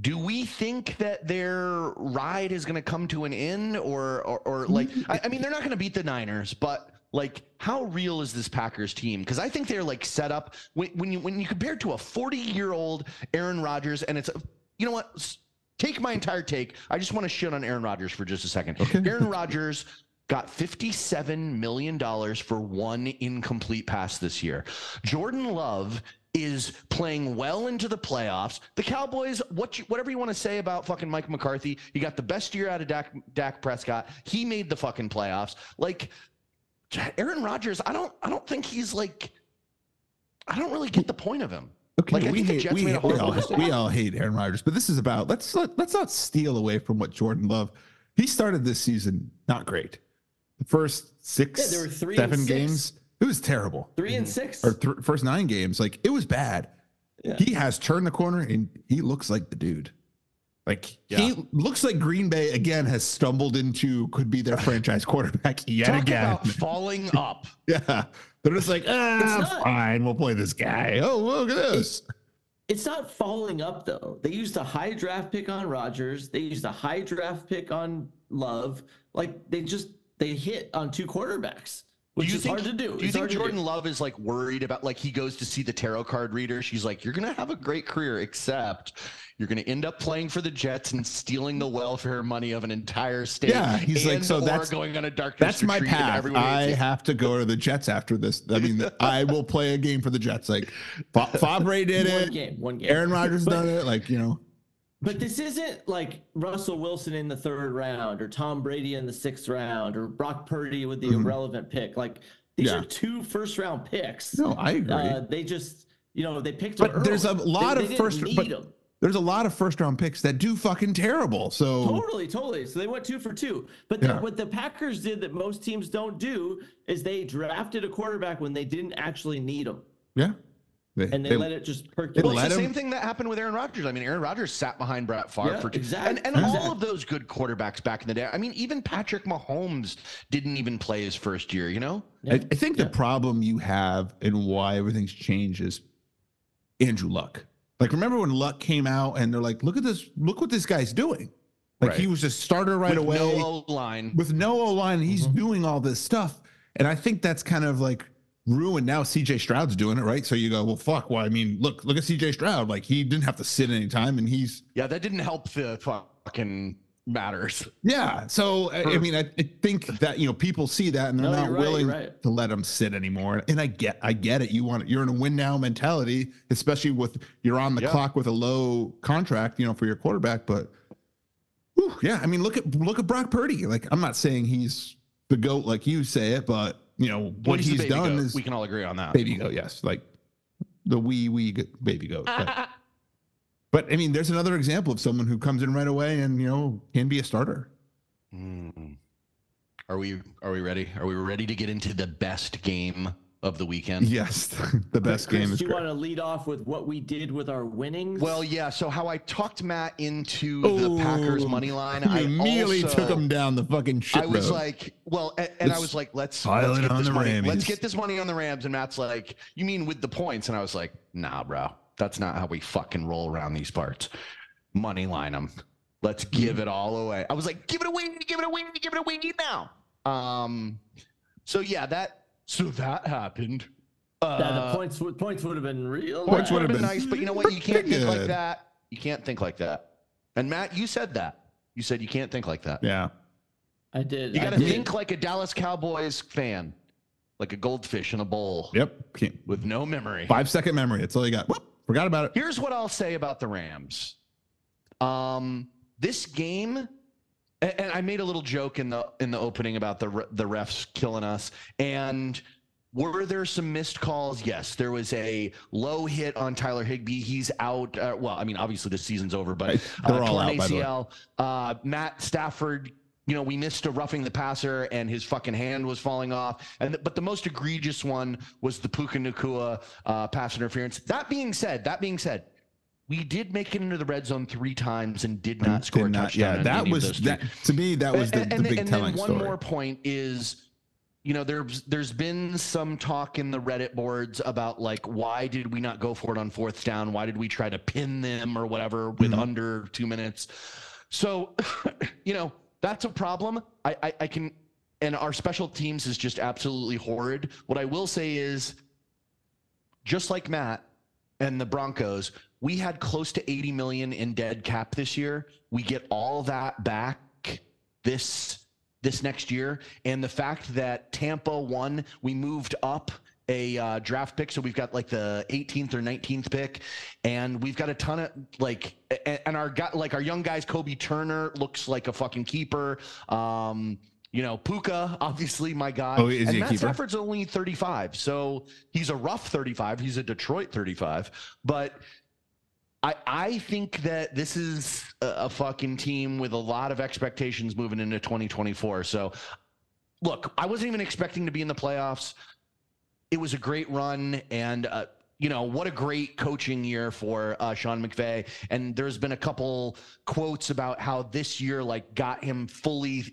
Do we think that their ride is going to come to an end, or or, or like? I, I mean, they're not going to beat the Niners, but like, how real is this Packers team? Because I think they're like set up when, when you when you compare it to a 40 year old Aaron Rodgers, and it's you know what? Take my entire take. I just want to shit on Aaron Rodgers for just a second.
Okay. *laughs*
Aaron Rodgers got $57 million for one incomplete pass this year. Jordan Love is playing well into the playoffs. The Cowboys, what you, whatever you want to say about fucking Mike McCarthy, he got the best year out of Dak, Dak Prescott. He made the fucking playoffs. Like Aaron Rodgers, I don't I don't think he's like I don't really get the point of him.
Okay,
Like,
we hate we, hate- we, all, we all hate Aaron Rodgers, but this is about let's let, let's not steal away from what Jordan Love. He started this season not great. The first six,
Yeah, there were three
seven games, it was terrible.
Three and six.
Or th- first nine games, like it was bad.
Yeah.
He has turned the corner and he looks like the dude. Like
Yeah.
he looks like Green Bay again has stumbled into could be their *laughs* franchise quarterback yet
Talk
again.
about *laughs* falling up.
Yeah, they're just like, ah,
not-
fine, we'll play this guy. Oh, look at this.
It's not falling up though. They used a high draft pick on Rodgers. They used a high draft pick on Love. Like they just they hit on two quarterbacks. Which
do you think,
hard to do.
Do you
It's
think
do.
Jordan Love is like worried about like he goes to see the tarot card reader? She's like, "You're gonna have a great career, except you're gonna end up playing for the Jets and stealing the welfare money of an entire state."
Yeah, he's like, so that's-
going on a dark.
That's my path. I have to go to the Jets after this. I mean, I will play a game for the Jets. Like Fa- *laughs* Favre did
one
it.
game, one game.
Aaron Rodgers *laughs*
But-
done it. Like you know,
But this isn't like Russell Wilson in the third round or Tom Brady in the sixth round or Brock Purdy with the
Mhm.
irrelevant pick. Like these
Yeah.
are two first round picks.
no, I agree.
Uh, they just, you know, they picked.
But
them
there's a lot
They-
of
they
first- but-
need 'em.
There's a lot of first round picks that do fucking terrible. So
Totally, totally. So they went two for two. But
Yeah.
what the Packers did that most teams don't do is they drafted a quarterback when they didn't actually need him,
yeah,
and they, let it just percolate.
Well, it's the
him-
same thing that happened with Aaron Rodgers. I mean, Aaron Rodgers sat behind Brett Favre
Yeah,
for two,
exact-
and, and
exact.
all of those good quarterbacks back in the day. I mean, even Patrick Mahomes didn't even play his first year. You know,
I, I think
Yeah.
the problem you have and why everything's changed is Andrew Luck. Like, remember when Luck came out and they're like, "Look at this! Look what this guy's doing!" Like
Right.
he was just starter right
With
away
no O line.
with no O line. He's
Mm-hmm.
doing all this stuff, and I think that's kind of like ruined. Now C.J. Stroud's doing it right, so you go, "Well, fuck." Well, I mean, look, look at C.J. Stroud. Like he didn't have to sit any time, and he's
Yeah, that didn't help the fucking matters.
Yeah. So I, I mean, I, I think that you know people see that and they're
No,
not
right,
willing
right.
to let him sit anymore. And I get, I get it. You want, you're in a win now mentality, especially with you're on the
Yeah.
clock with a low contract, you know, for your quarterback. But whew, yeah, I mean, look at look at Brock Purdy. Like, I'm not saying he's the goat like you say it, but you know what
he's
he's done
goat.
is
we can all agree on that.
baby goat. Yes, like the wee wee baby goat. But, *laughs* but I mean, there's another example of someone who comes in right away and you know can be a starter.
Mm. Are we are we ready? Are we ready to get into the best game of the weekend?
Yes, *laughs* the best
Chris,
game is
do you
great.
want to lead off with what we did with our winnings?
Well, yeah. So how I talked Matt into the Packers money line. I
immediately
also,
took him down the fucking shit
I was
road.
like, well, and, and I was like, let's,
pile
let's
it
get
on
this
the
money. Let's get this money on the Rams. And Matt's like, you mean with the points? And I was like, nah, bro, that's not how we fucking roll around these parts. Money line them. Let's give it all away. I was like, give it away, give it away, give it away now. Um, so yeah, that so that happened. Uh,
yeah, the points would points would have been real.
Points
nice.
would have
been
been
nice, but you know what? You can't
pretty
think like that. You can't think like that. And Matt, you said that. You said you can't think like that.
yeah,
I did.
You got to think like a Dallas Cowboys fan, like a goldfish in a bowl
yep. Can't,
with no memory.
five second memory. That's all you got. Whoop, forgot about it.
Here's what I'll say about the Rams. Um, this game, and, and I made a little joke in the in the opening about the the refs killing us. And were there some missed calls? Yes, there was a low hit on Tyler Higbee. He's out. Uh, well, I mean, obviously the season's over, but
Right. They're
uh,
all out, by the way.
ACL. Uh, Matt Stafford. You know, we missed a roughing the passer, and his fucking hand was falling off. And but the most egregious one was the Puka Nacua uh, pass interference. That being said, that being said, we did make it into the red zone three times and did not score
Did
a
not-
touchdown.
yeah, that was that to me. That was the,
And-
the
and,
big
and
telling
then one
story.
more point is you know there's there's been some talk in the reddit boards about like why did we not go for it on fourth down why did we try to pin them or whatever with
Mhm.
under two minutes so *laughs* you know that's a problem I, I i can and our special teams is just absolutely horrid what i will say is just like matt and the broncos we had close to 80 million in dead cap this year. We get all that back this this next year. And the fact that Tampa won we moved up a uh, draft pick. So we've got like the 18th or 19th pick. And we've got a ton of like and our guy like our young guys Kobie Turner looks like a fucking keeper. Um you know Puka *laughs* obviously my guy.
Oh, is
and
he
Matt
keeper?
Stafford's only 35 so he's a rough 35 he's a Detroit 35 but I, I think that this is a, a fucking team with a lot of expectations moving into 2024. So, look, I wasn't even expecting to be in the playoffs. It was a great run, and uh, you know what a great coaching year for uh, Sean McVay. And there's been a couple quotes about how this year like got him fully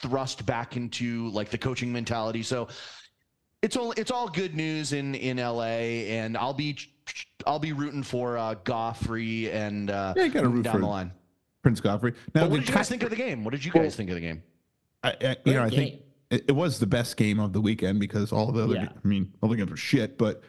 thrust back into like the coaching mentality. So it's all it's all good news in in LA, and I'll be I'll be rooting for uh, Goffrey and uh,
Yeah, you gotta root
down
for
the line.
Prince Godfrey. Now,
But what
the
did you guys
Ti-
think of the game? What did you
Well,
guys think of the game?
I, I, you know, I
Great
think it, it was the best game of the weekend because all the other,
Yeah.
I mean, all the games were shit. But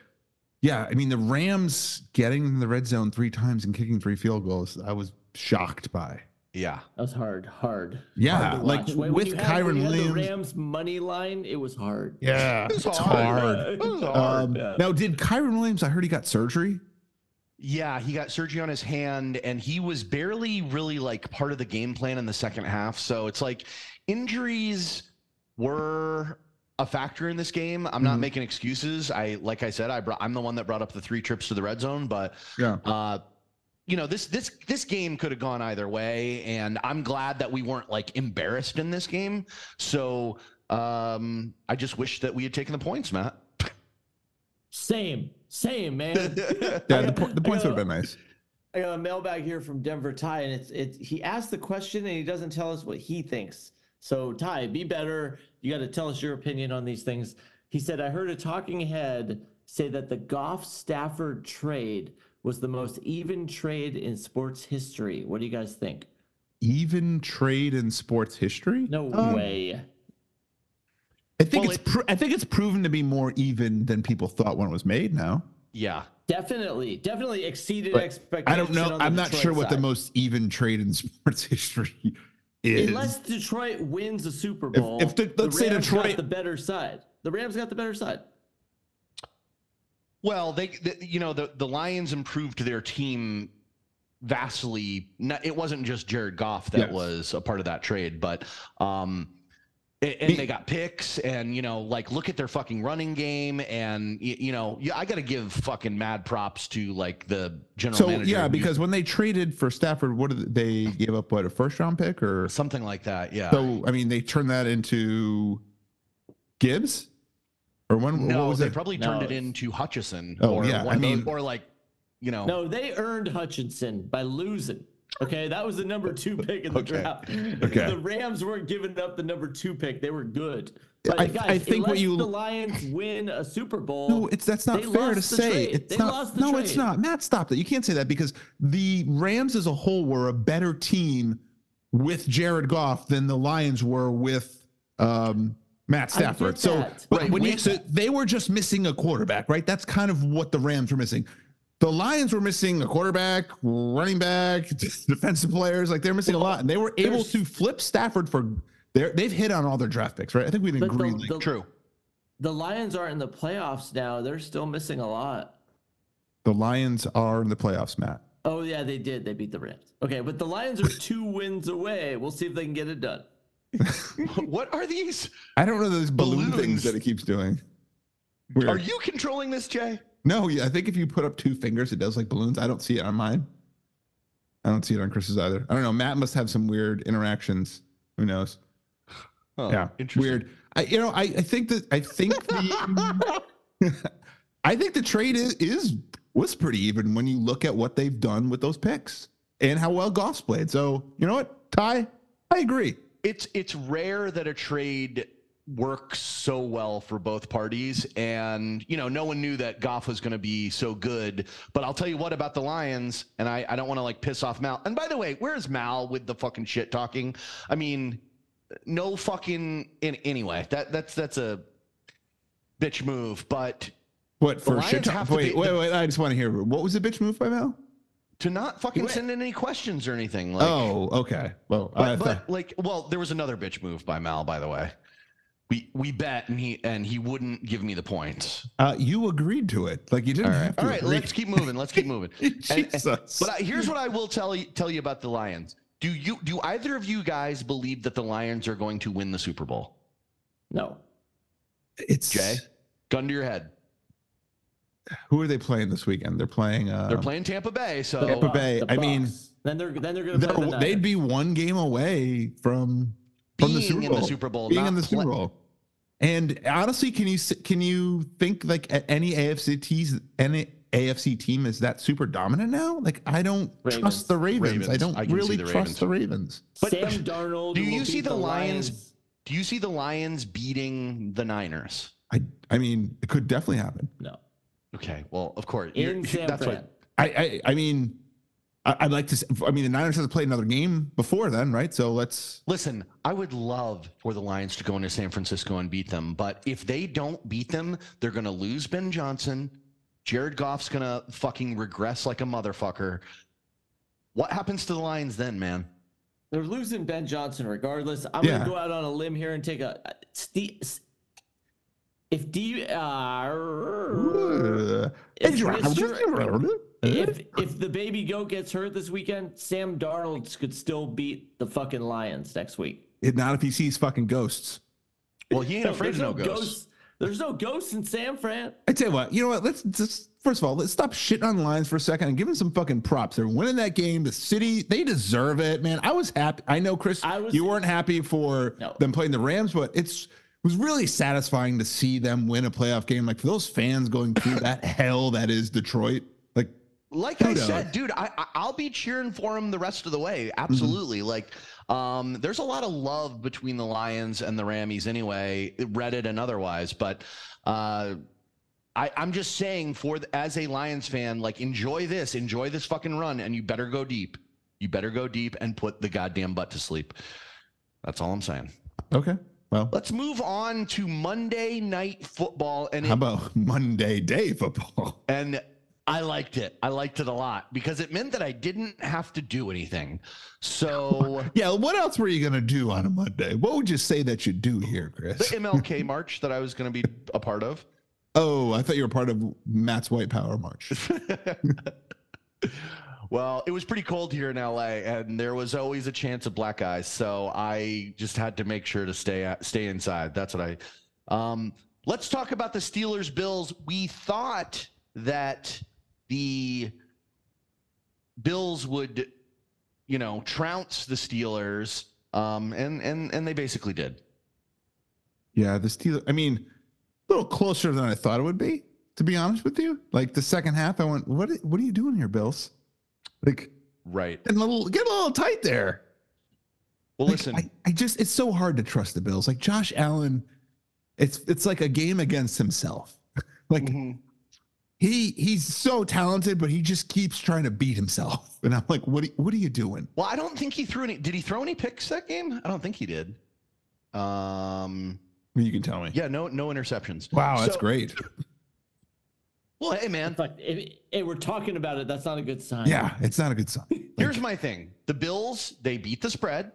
yeah, I mean, the Rams getting in the red zone three times and kicking three field goals, I was shocked by.
Yeah.
That was hard, hard.
Yeah,
hard
like
watch. When- when
with
you had- when
Kyren
you had
Williams-
the Rams money line, it was hard.
Yeah,
It was
it's *laughs*
hard.
hard. *laughs*
It was hard.
Um,
yeah.
Now, did Kyren Williams? I heard he got surgery.
Yeah, he got surgery on his hand and he was barely really like part of the game plan in the second half. So it's like injuries were a factor in this game. I'm not
Mhm.
making excuses. I like I said, I brought I'm the one that brought up the three trips to the red zone, but
Yeah.
uh you know, this this this game could have gone either way and I'm glad that we weren't like embarrassed in this game. So um I just wish that we had taken the points, Matt.
Same, same, man. *laughs*
Yeah, the, po- the points would have been nice.
I got a mailbag here from Denver Ty, and it's it's he asked the question and he doesn't tell us what he thinks. So Ty, be better. You got to tell us your opinion on these things. He said, I heard a talking head say that the Goff Stafford trade was the most even trade in sports history. What do you guys think?
Even trade in sports history?
No
Um,
way.
I think
Well,
it's pro- I think it's proven to be more even than people thought when it was made. Now
Yeah.
Definitely, definitely exceeded
But
expectations.
I don't know. I'm not
Detroit
sure what the most even trade in *laughs* sports history is.
Unless Detroit wins the Super Bowl,
if the- let's say
Rams
Detroit-
got the better side. The Rams got the better side.
Well, they, the, you know, the the Lions improved their team vastly. Not, it wasn't just Jared Goff that
Yes.
was a part of that trade, but um, and they got picks, and you know, like look at their fucking running game, and you, you know, yeah, I got to give fucking mad props to like the general
so
manager.
yeah, because when they traded for Stafford, what did they give up? What a first round pick or
something like that, yeah.
so? I mean, they turned that into Gibbs or when? what
no,
was
they
it?
probably
No,
turned it into Hutchinson.
Oh,
or
yeah,
one
I
of those-
mean-
or like, you know,
No, they earned Hutchinson by losing. Okay, that was the number two pick in the
Okay.
draft.
Okay.
The Rams weren't giving up the number two pick; they were good. But
I-
guys,
I think what you-
the Lions win a Super Bowl,
No, it's that's not fair to say.
trade.
It's
They
not.
lost the
no, it's not. Matt, stop that. You can't say that because the Rams as a whole were a better team with Jared Goff than the Lions were with um, Matt Stafford. So, but
Right,
when you, so they were just missing a quarterback, right? That's kind of what the Rams were missing. The Lions were missing a quarterback, running back, *laughs* defensive players. Like they're missing a lot, and they were able to flip Stafford for. They're, they've hit on all their draft picks, right? I think we
But
agree.
the-
like,
the-
true.
the Lions aren't in the playoffs now. They're still missing a lot.
the Lions are in the playoffs, Matt.
Oh yeah, they did. They beat the Rams. Okay, but the Lions are two *laughs* wins away. We'll see if they can get it done. *laughs*
what are these?
I don't know those balloon
Balloons.
things that it keeps doing. Weird.
Are you controlling this, Jay?
No, yeah, I think if you put up two fingers, it does like balloons. I don't see it on mine. I don't see it on Chris's either. I don't know. Matt must have some weird interactions. Who knows?
Oh,
yeah,
interesting.
weird. I, you know, I, I think that I think the *laughs* I think the trade is, is was pretty even when you look at what they've done with those picks and how well Goff's played. So you know what, Ty, I agree.
It's it's rare that a trade works so well for both parties and you know no one knew that goff was going to be so good but i'll tell you what about the lions and i, I don't want to like piss off mal and by the way where's mal with the fucking shit talking i mean no fucking in anyway that that's that's a bitch move but
What for shit?
to
Wait,
be-
wait, wait! I just want to hear what was the bitch move by Mel?
To not fucking send in any questions or anything like
oh, okay. Well, I
But,
thought-
but like, well, there was another bitch move by Mal, by the way. We we bet and he and he wouldn't give me the points.
uh, you agreed to it. Like you didn't
All right,
have to.
all right.
agree.
Let's keep moving. Let's keep moving. *laughs* And- and-
Jesus.
but I, here's what I will tell you tell you about the Lions. Do you do either of you guys believe that the Lions are going to win the Super Bowl?
No,
it's
Jay, gun to your head.
Who are they playing this weekend? They're playing. Uh,
They're playing Tampa Bay, so
Tampa
Bucks,
Bay, I mean,
then they're then they're gonna the
they're- they'd
Niners.
be one game away from from the
being
Super
in
Bowl.
the Super Bowl,
being in the Super
play-
Bowl. And honestly, can you can you think like any AFC teams any AFC team is that super dominant now? Like I don't
Ravens.
trust the Ravens. I don't
I
really
the
trust
Ravens.
the Ravens.
But-
Sam Darnold.
Do you see
beat
the Lions-
Lions.
Do you see the Lions beating the Niners?
I I mean, it could definitely happen.
No,
Okay, well, of course.
in
you're-
San
that's
Fran.
what
I I, I mean, I, I'd like to. I mean, the Niners have played another game before then, right? So let's.
Listen, I would love for the Lions to go into San Francisco and beat them, but if they don't beat them, they're going to lose Ben Johnson. Jared Goff's going to fucking regress like a motherfucker. What happens to the Lions then, man?
They're losing Ben Johnson regardless. I'm
Yeah.
gonna go out on a limb here and take a. Uh, Steve, if D, uh, if, Mr. if if the baby goat gets hurt this weekend, Sam Darnold could still beat the fucking Lions next week.
Not if he sees fucking ghosts.
Well, he ain't afraid of no ghosts.
There's no ghosts in San Fran.
I tell you what, you know what? Let's just first of all, let's stop shitting on the Lions for a second and give them some fucking props. They're winning that game. The city, they deserve it, man. I was happy. I know, Chris,
I was-
you weren't happy for
No.
them playing the Rams, but it's it was really satisfying to see them win a playoff game. Like for those fans going through *laughs* that hell that is Detroit. Like
Like I said, dude, I, I'll be cheering for them the rest of the way. Absolutely. Like, um, there's a lot of love between the Lions and the Rammies anyway, Reddit and otherwise. But uh, I, I'm just saying, for the, as a Lions fan, like, enjoy this, enjoy this fucking run, and you better go deep. You better go deep and put the goddamn butt to sleep. That's all I'm saying.
okay, well,
Let's move on to Monday night football, and
how
it
about *laughs* Monday Day Football?
and I liked it. I liked it a lot because it meant that I didn't have to do anything. So *laughs*
Yeah, what else were you gonna do on a Monday? What would you say that you do here, Chris?
the MLK *laughs* march that I was going to be a part of.
Oh, I thought you were part of Matt's White Power March.
Well, it was pretty cold here in LA, and there was always a chance of black eyes. So I just had to make sure to stay stay inside. That's what I. Um, let's talk about the Steelers Bills. We thought that the Bills would, you know, trounce the Steelers, um, and and and they basically did.
Yeah, the Steelers. I mean, a little closer than I thought it would be. To be honest with you, like the second half, I went, "What? What are you doing here, Bills? Like,
Right.
And a little, get a little tight there."
Well,
Like,
listen.
I, I just, it's so hard to trust the Bills. Like Josh Allen, it's it's like a game against himself. *laughs* like
Mhm.
he he's so talented, but he just keeps trying to beat himself. *laughs* And I'm like, what? Are, what are you doing?
Well, I don't think he threw any. Did he throw any picks that game? I don't think he did. Um.
You can tell me.
Yeah. No. No interceptions.
Wow, that's
So-
great.
Well, hey man.
Fuck, if, if we're talking about it, that's not a good sign.
Yeah, it's not a good sign. Like, *laughs*
Here's my thing: the Bills they beat the spread.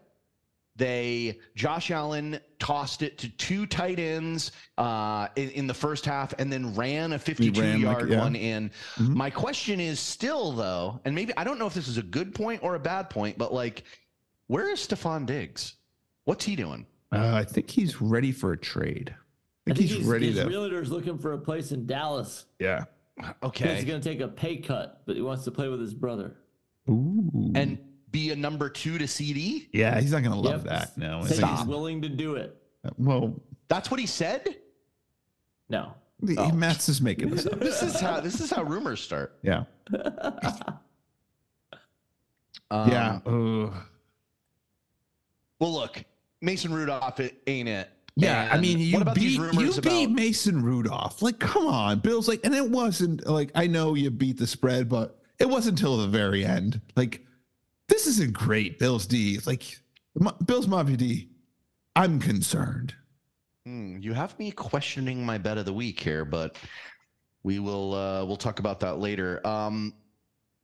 They Josh Allen tossed it to two tight ends uh, in, in the first half, and then ran a 52
ran like-
yard
yeah.
one in.
Mhm.
My question is still though, and maybe I don't know if this is a good point or a bad point, but like, where is Stefon Diggs? What's he doing?
uh, I think he's ready for a trade. I
I
think,
think
he's,
his,
ready
his
to.
realtor's looking for a place in Dallas.
yeah.
Okay,
He's going to take a pay cut, but he wants to play with his brother.
Ooh.
and be a number two to CeeDee.
yeah, he's not gonna love
Yep.
that. No. I
Said he's
he's-
willing to do it.
well,
That's what he said.
No.
Oh.
Matt's just making this up. *laughs*
This is how this is how rumors start.
Yeah.
Um,
yeah. Ugh.
Well, look, Mason Rudolph, it ain't it.
Yeah, I mean, you
about
beat you beat? Mason Rudolph. Like, come on, Bill's like, and it wasn't like I know you beat the spread, but it wasn't until the very end. Like, this isn't great, Bills D. Like, Bills Mafia D. I'm concerned.
Hmm, you have me questioning my bet of the week here, but we will uh, we'll talk about that later. Um,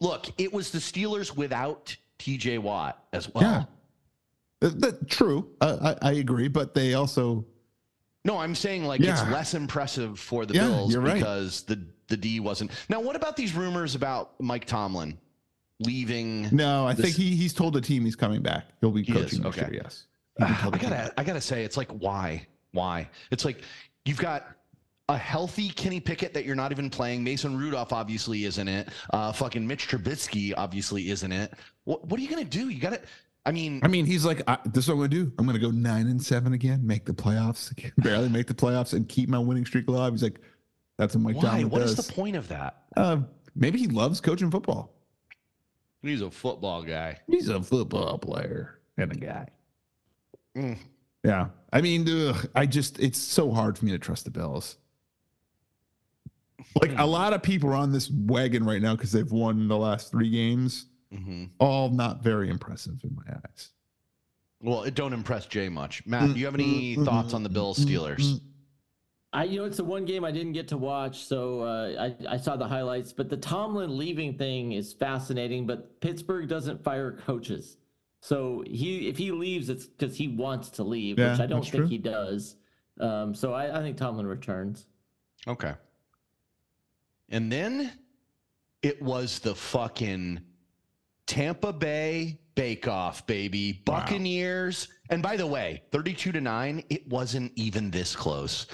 look, it was the Steelers without T.J. Watt as well.
Yeah. That, true. Uh, I, I agree, but they also
No, I'm saying like it's less impressive for the
Yeah,
Bills
you're right.
because the the D wasn't. Now, what about these rumors about Mike Tomlin leaving?
no. I
This-
think he he's told the team he's coming back. He'll be
He
coaching
is, okay.
year. Yes. Tell
I gotta I gotta say, it's like why why? It's like you've got a healthy Kenny Pickett that you're not even playing. Mason Rudolph obviously isn't it. Uh, fucking Mitch Trubisky obviously isn't it. What what are you gonna do? You got to I mean,
I mean, he's like, I, this is what I'm going to do. I'm going to go nine and seven again, make the playoffs, *laughs* barely make the playoffs, and keep my winning streak alive. He's like, that's what Mike
why?
Tomlin
What is
does.
the point of that?
Uh, maybe he loves coaching football.
He's a football guy.
He's a football player and a guy.
Mm.
Yeah. I mean, ugh, I just, it's so hard for me to trust the Bills. Like a lot of people are on this wagon right now because they've won the last three games.
Hmm
All not very impressive in my eyes.
Well, it don't impress Jay much. Matt, do you have any thoughts on the Bills Steelers?
I, you know, it's the one game I didn't get to watch, so uh, I, I saw the highlights. But the Tomlin leaving thing is fascinating. But Pittsburgh doesn't fire coaches, so he if he leaves, it's because he wants to leave,
Yeah,
which I don't think
true.
he does. Um, so I, I think Tomlin returns.
Okay. And then it was the fucking Tampa Bay Bake Off, baby.
Wow.
Buccaneers. And by the way, 32 to 9, it wasn't even this close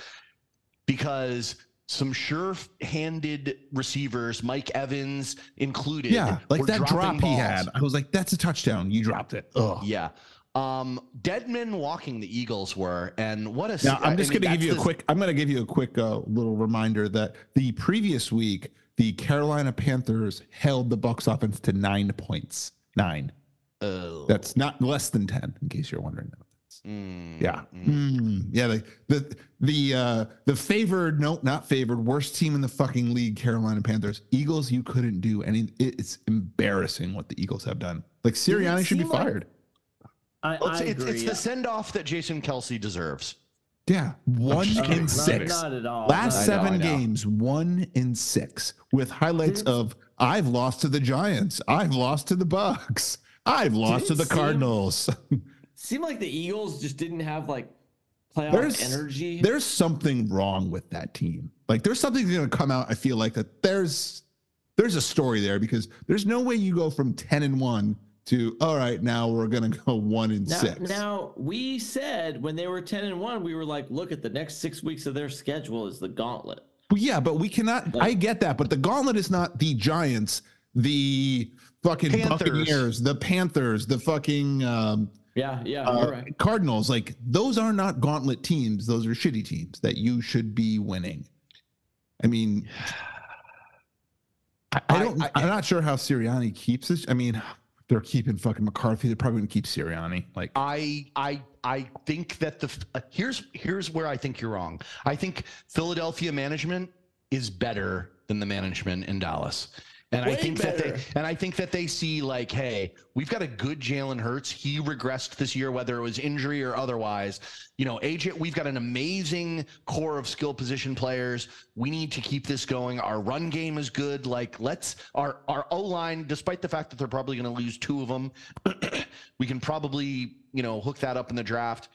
because some sure-handed receivers, Mike Evans included,
Yeah, like that drop
dropping
he had. I was like, that's a touchdown. You dropped it. Ugh.
Yeah. Um, dead men walking the Eagles were, and what a
Now I'm just going to give you a quick. I'm going to give you a quick uh, little reminder that the previous week the Carolina Panthers held the Bucks offense to nine points. Nine.
Oh.
That's not less than ten, in case you're wondering.
Mm,
Yeah,
mm.
Mm, yeah. The the the uh, the favored, no, not favored, worst team in the fucking league, Carolina Panthers. Eagles, you couldn't do any. It's embarrassing what the Eagles have done. Like Sirianni should be
seem like-
fired.
I,
Well, it's,
I
it's,
agree.
it's the send off that Jason Kelce deserves.
Yeah, one in six.
Not at all.
Last
know,
seven games, one in six, with highlights
Did
of I've lost to the Giants, I've lost to the Bucks, I've lost to the
seem-
Cardinals. *laughs*
seem like the Eagles just didn't have like playoff
There's
energy.
there's something wrong with that team. Like there's something going to come out. I feel like that there's there's a story there because there's no way you go from ten and one to all right now we're going to go one and
Now,
six.
now we said when they were ten and one, we were like, look at the next six weeks of their schedule is the gauntlet.
Well, yeah, but we cannot. I get that, but the gauntlet is not the Giants, the fucking
Panthers.
Buccaneers, the Panthers, the fucking um,
Yeah, yeah,
uh,
right.
Cardinals. Like those are not gauntlet teams. Those are shitty teams that you should be winning. I mean, *sighs* I, I
I-
don't.
I-
I, am not sure how Sirianni keeps this. I mean, they're keeping fucking McCarthy. They're probably going to keep Sirianni. Like,
I I I think that the uh, here's here's where I think you're wrong. I think Philadelphia management is better than the management in Dallas. And I
Way
think that they and I think that they see like, hey, we've got a good Jalen Hurts. He regressed this year, whether it was injury or otherwise. You know, AJ, we've got an amazing core of skill position players. We need to keep this going. Our run game is good. Like, let's our our O line, despite the fact that they're probably going to lose two of them, *clears throat* we can probably you know hook that up in the draft.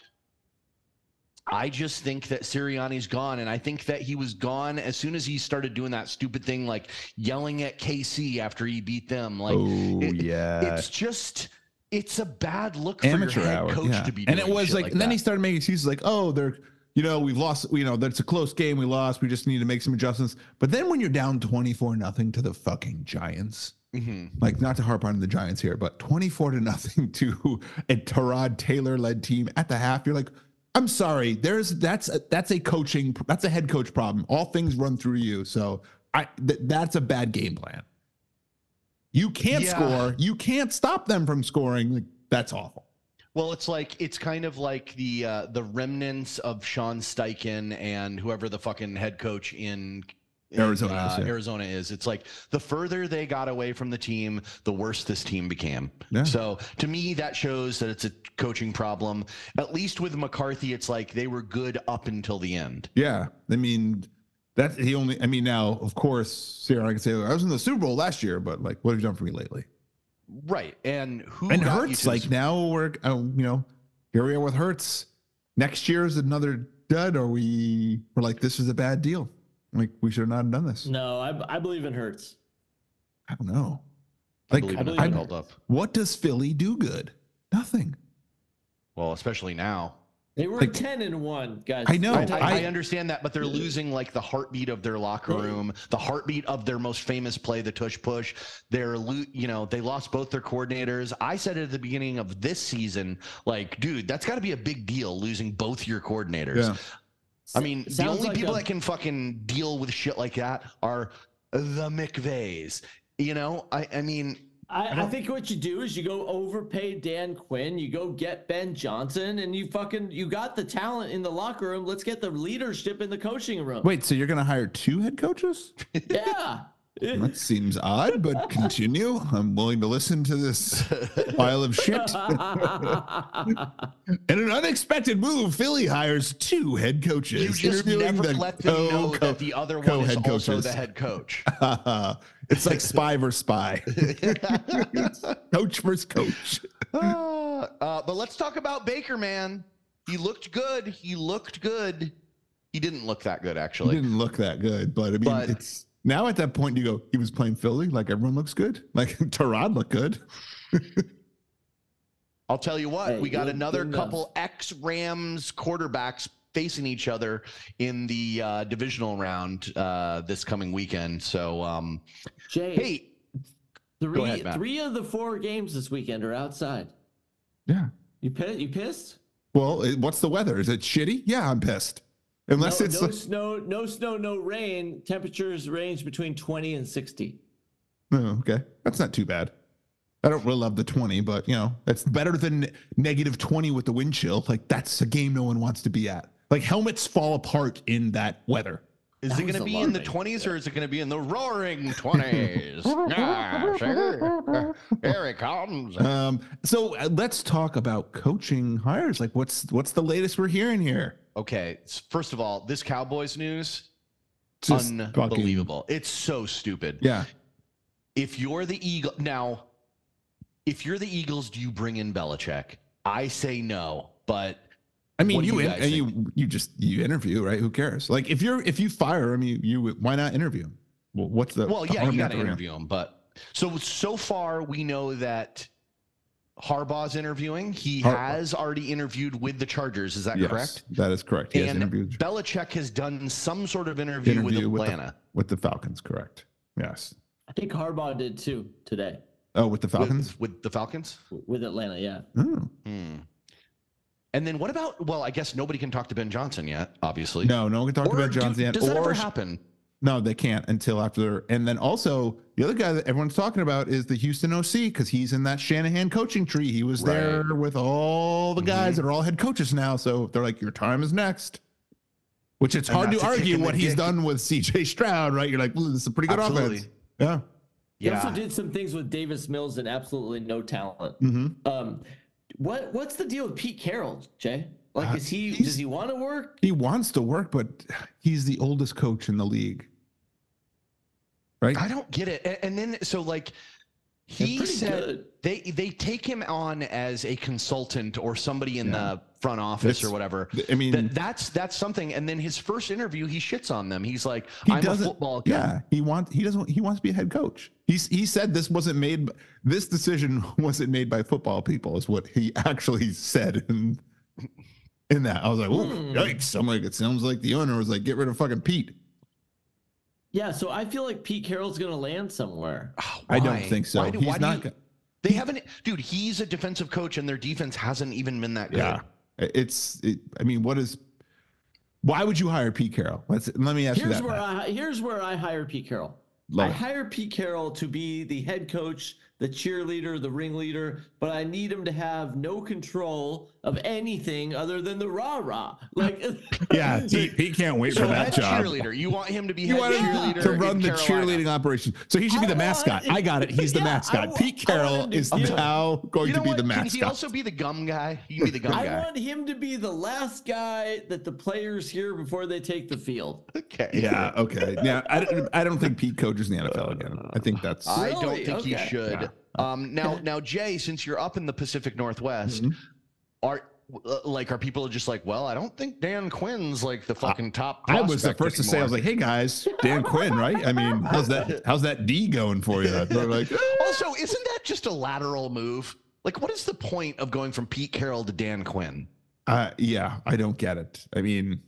I just think that Sirianni's gone, and I think that he was gone as soon as he started doing that stupid thing, like yelling at KC after he beat them. Like,
oh
it-
yeah,
it's just, it's a bad look for
amateur
your head
hour.
coach
yeah.
to be.
and it was like,
like
and then
that.
he started making excuses like, oh, they're, you know, we've lost, you know, that's a close game. We lost. We just need to make some adjustments. But then when you're down 24 nothing to the fucking Giants,
Mhm.
like not to harp on the Giants here, but 24 to nothing *laughs* to a Tyrod Taylor led team at the half, you're like, I'm sorry, there's that's a, that's a coaching that's a head coach problem. All things run through you, so I th- that's a bad game plan. You can't
Yeah.
score. You can't stop them from scoring. Like that's awful.
Well, it's like it's kind of like the uh, the remnants of Sean Steichen and whoever the fucking head coach in.
Arizona is,
uh,
yeah.
Arizona is. It's like the further they got away from the team, the worse this team became.
Yeah.
So to me, that shows that it's a coaching problem. At least with McCarthy, it's like they were good up until the end.
Yeah, I mean, that he only. I mean, now of course, Sirianni can say I was in the Super Bowl last year, but like, what have you done for me lately?
Right. And who
and Hurts, like now we're, uh, you know, here we are with Hurts. Next year is another dud, or we we're like, this is a bad deal. Like we should have not done this.
No, I, I believe in Hurts.
I don't know.
I believe
I
in
believe
it held up.
what does Philly do good? Nothing.
Well, especially now.
They were
Like-
ten and one, guys.
I know,
I, I, I
I-
understand that, but they're losing like the heartbeat of their locker room, the heartbeat of their most famous play, the tush push. They're, you know, they lost both their coordinators. I said at the beginning of this season, like, dude, that's got to be a big deal losing both your coordinators.
Yeah.
I mean, the only
like
people
a-
that can fucking deal with shit like that are the McVays. You know, I, I mean,
I, I think what you do is you go overpay Dan Quinn, you go get Ben Johnson, and you fucking you got the talent in the locker room. Let's get the leadership in the coaching room.
Wait, so you're gonna hire two head coaches?
Yeah. *laughs*
That seems odd, but continue. I'm willing to listen to this pile of shit. *laughs* In an unexpected move, Philly hires two head coaches.
You just never
the
let them
co-
know that the other one is also the head coach. *laughs*
it's like spy versus spy. coach versus coach.
Uh, uh, but let's talk about Baker, man. He looked good. He looked good. He didn't look that good, actually.
He didn't look that good, but I mean,
But-
it's now at that point you go, he was playing Philly, like everyone looks good. *laughs* Like Tyrod looked good. *laughs*
I'll tell you what,
Hey,
we got
good-
another
good
couple ex Rams quarterbacks facing each other in the uh, divisional round uh, this coming weekend. So, um,
Jay,
hey,
three
ahead, Matt.
three of the four games this weekend are outside.
Yeah.
You pissed? You pissed?
Well, what's the weather? Is it shitty? Yeah, I'm pissed. Unless
no,
it's
no
like-
snow, no snow, no rain. Temperatures range between 20 and 60.
Oh, okay. That's not too bad. I don't really love the 20, but you know, that's better than negative 20 with the wind chill. Like that's a game no one wants to be at. Like helmets fall apart in that weather.
is
That
it going to be in the 20s or is it going to be in the roaring 20s? yeah, sure. Here it comes.
Um, so uh, let's talk about coaching hires. Like what's what's the latest we're hearing here?
Okay, first of all, this Cowboys news,
Just fucking-
unbelievable. It's so stupid.
yeah.
if you're the Eagle now, if you're the Eagles, do you bring in Belichick? I say no, but
I mean, you
you
in, and you you just you interview, right? Who cares? Like if you're if you fire him, you you why not interview him? Well, what's the
well,
the
yeah, you got to interview him. But so so far, we know that Harbaugh's interviewing. He
Har-
has already interviewed with the Chargers. Is that
Yes,
correct?
That is correct. He has
and
interviewed
Belichick has done some sort of interview,
interview
with
with the,
Atlanta.
with the Falcons. Correct. Yes.
I think Harbaugh did too today
Oh, with the Falcons.
with, with the Falcons.
with Atlanta. Yeah.
Oh.
Hmm. And then what about? Well, I guess nobody can talk to Ben Johnson yet. Obviously,
No, no one can talk
Or
about
do-
Johnson yet.
Does that ever
Or
happen?
No, they can't until after. And then also the other guy that everyone's talking about is the Houston OC because he's in that Shanahan coaching tree. He was there with all the guys
Mhm.
that are all head coaches now. So they're like, your time is next. Which it's
And
hard to
that's
argue what he's
dick.
done with CJ Stroud, right? You're like, well, this is a pretty good
Absolutely.
offense. Yeah.
He also did some things with Davis Mills and absolutely no talent.
hmm
Um, what what's the deal with Pete Carroll, Jay? Like,
Uh,
is he does he want to work?
He wants to work, but he's the oldest coach in the league. Right?
I don't get it. And then so like he said
good.
they they take him on as a consultant or somebody in the front office
It's-
or whatever.
I mean,
That, that's that's something. And then his first interview, he shits on them. He's like,
he
"I'm a football guy."
yeah, he wants. He doesn't. He wants to be a head coach. He's. He said this wasn't made. This decision *laughs* wasn't made by football people. Is what he actually said. In, in that, I was like, "Ooh,
Hmm.
yikes!" I'm like, it sounds like the owner was like, "Get rid of fucking Pete."
Yeah, so I feel like Pete Carroll's going to land somewhere.
Oh,
I don't think so.
Why do-
He's
why
not.
you-
go-
they haven't, dude. He's a defensive coach, and their defense hasn't even been that good.
Yeah, it's. It, I mean, what is? Why would you hire Pete Carroll? Let's let me ask you
Here's
that.
where I here's where I hire Pete Carroll.
Love
I
it.
hire Pete Carroll to be the head coach, the cheerleader, the ringleader, but I need him to have no control of anything other than the rah rah. Like, *laughs*
yeah, he, he can't wait
So
for that job.
cheerleader. You want him to be
You
head
want him
cheerleader
to run the
Carolina.
cheerleading operation. So he should be
I
the
want-
mascot. I got it. He's the
Yeah,
mascot.
wa-
Pete Carroll
him to
is
do it.
now going
You
to be
what?
the mascot.
Can
mascot.
he also be the gum guy? He can be the gum
I
guy.
want him to be the last guy that the players hear before they take the field.
Okay.
yeah. Okay. Yeah. I, don't- I don't think Pete coaches in the NFL again. I think that's.
I don't
Really?
think he should.
Yeah.
Um, now, now, Jay, since you're up in the Pacific Northwest,
Mhm.
are uh, like are people just like, well, I don't think Dan Quinn's like the fucking top.
I was the first to say, I was like, "Hey guys, Dan Quinn, right? I mean, how's that? *laughs* How's that D going for you?" Like, *laughs*
also, isn't that just a lateral move? Like, what is the point of going from Pete Carroll to Dan Quinn?
uh, "Yeah, I don't get it." I mean,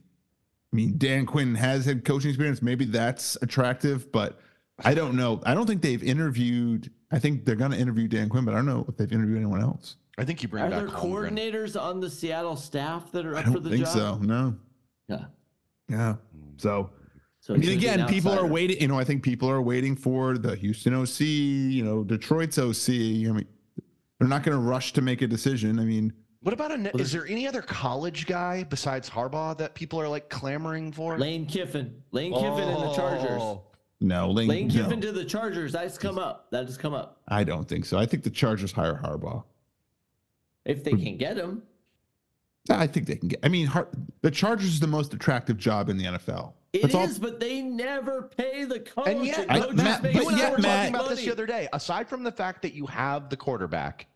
I mean, Dan Quinn has had coaching experience. Maybe that's attractive, but I don't know. I don't think they've interviewed. I think they're going to interview Dan Quinn, but I don't know if they've interviewed anyone else.
I think you bring
Are
back
there
Holmgren.
coordinators on the Seattle staff that are up for
don't
the
think
job?
so. No.
Yeah.
Yeah. So
So
I mean,
gonna be an
again, people are waiting. You know, I think people are waiting for the Houston OC. You know, Detroit's OC. I mean, they're not going to rush to make a decision. I mean,
What about a? Is there any other college guy besides Harbaugh that people are like clamoring for?
Lane Kiffin. Lane Kiffin and the Chargers.
Oh.
No, Lane.
Lane
no.
To the Chargers. That's come up. That has come up.
I don't think so. I think the Chargers hire Harbaugh.
If they can get him.
I think they can get. I mean, Har- the Chargers is the most attractive job in the NFL.
It
That's all-
but they never pay the coach.
And yet,
The
I-
coach
Matt,
makes
you and I
yet,
were
more
Matt-
talking about this the other day. Aside from the fact that you have the quarterback,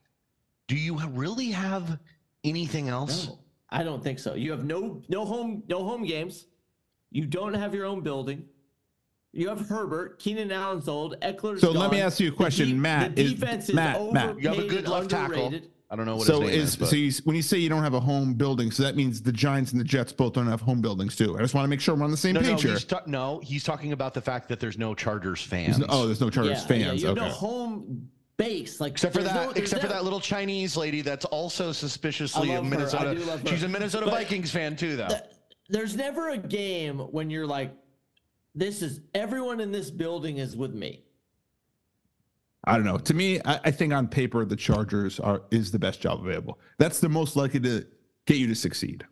do you really have anything else?
No, I don't think so. You have no no home no home games. You don't have your own building. You have Herbert, Keenan Allen's old, Ekeler's
So let me ask you a
The
question,
de-
Matt,
The
is-
defense
Matt,
is
Matt.
overpaid
You have a good
and
left tackle.
underrated.
I don't know what
So
his name
is
is. but-
so you, when you say you don't have a home building, so that means the Giants and the Jets both don't have home buildings too. I just want to make sure we're on the same
no, no,
page here.
he's ta- no, he's talking about the fact that there's no Chargers
There's
fans.
no- oh, there's no Chargers
yeah, yeah,
fans.
you have
okay.
no home base. Like
Except for that,
no- there's
except for that little Chinese lady that's also suspiciously
I
a
love her. I
Minnesota.
do love her.
She's a Minnesota
But-
Vikings fan too, though.
Th- There's never a game when you're like, this is everyone in this building is with me.
I don't know. To me, I, I think on paper the Chargers are is the best job available. That's the most likely to get you to succeed.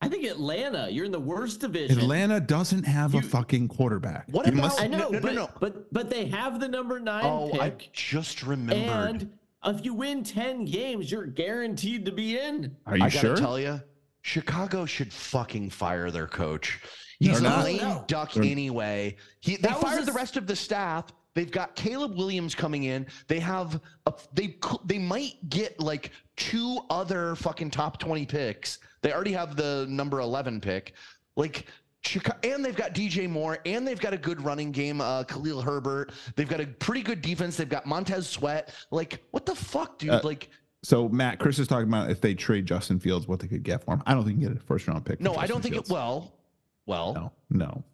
I think Atlanta, you're in the worst division.
Atlanta doesn't have a fucking quarterback.
What
You
about-
must-
I know,
No, no,
but,
no.
but but they have the number nine
oh, I
pick,
just remembered.
and if you win ten games, you're guaranteed to be in.
are you
I gotta tell you, Chicago should fucking fire their coach. He's a lame
No.
duck
They're-
anyway. He they fired
a
the rest of the staff. They've got Caleb Williams coming in. They have a, they they might get like two other fucking top twenty picks. They already have the number eleven pick. Like Chicago, and they've got DJ Moore, and they've got a good running game. Uh, Khalil Herbert. They've got a pretty good defense. They've got Montez Sweat. Like what the fuck, dude?
Uh,
like
So Matt, Chris is talking about if they trade Justin Fields, what they could get for him. I don't think you can get a first round pick. for
no, I don't think
Fields.
it. Well, well,
No, no.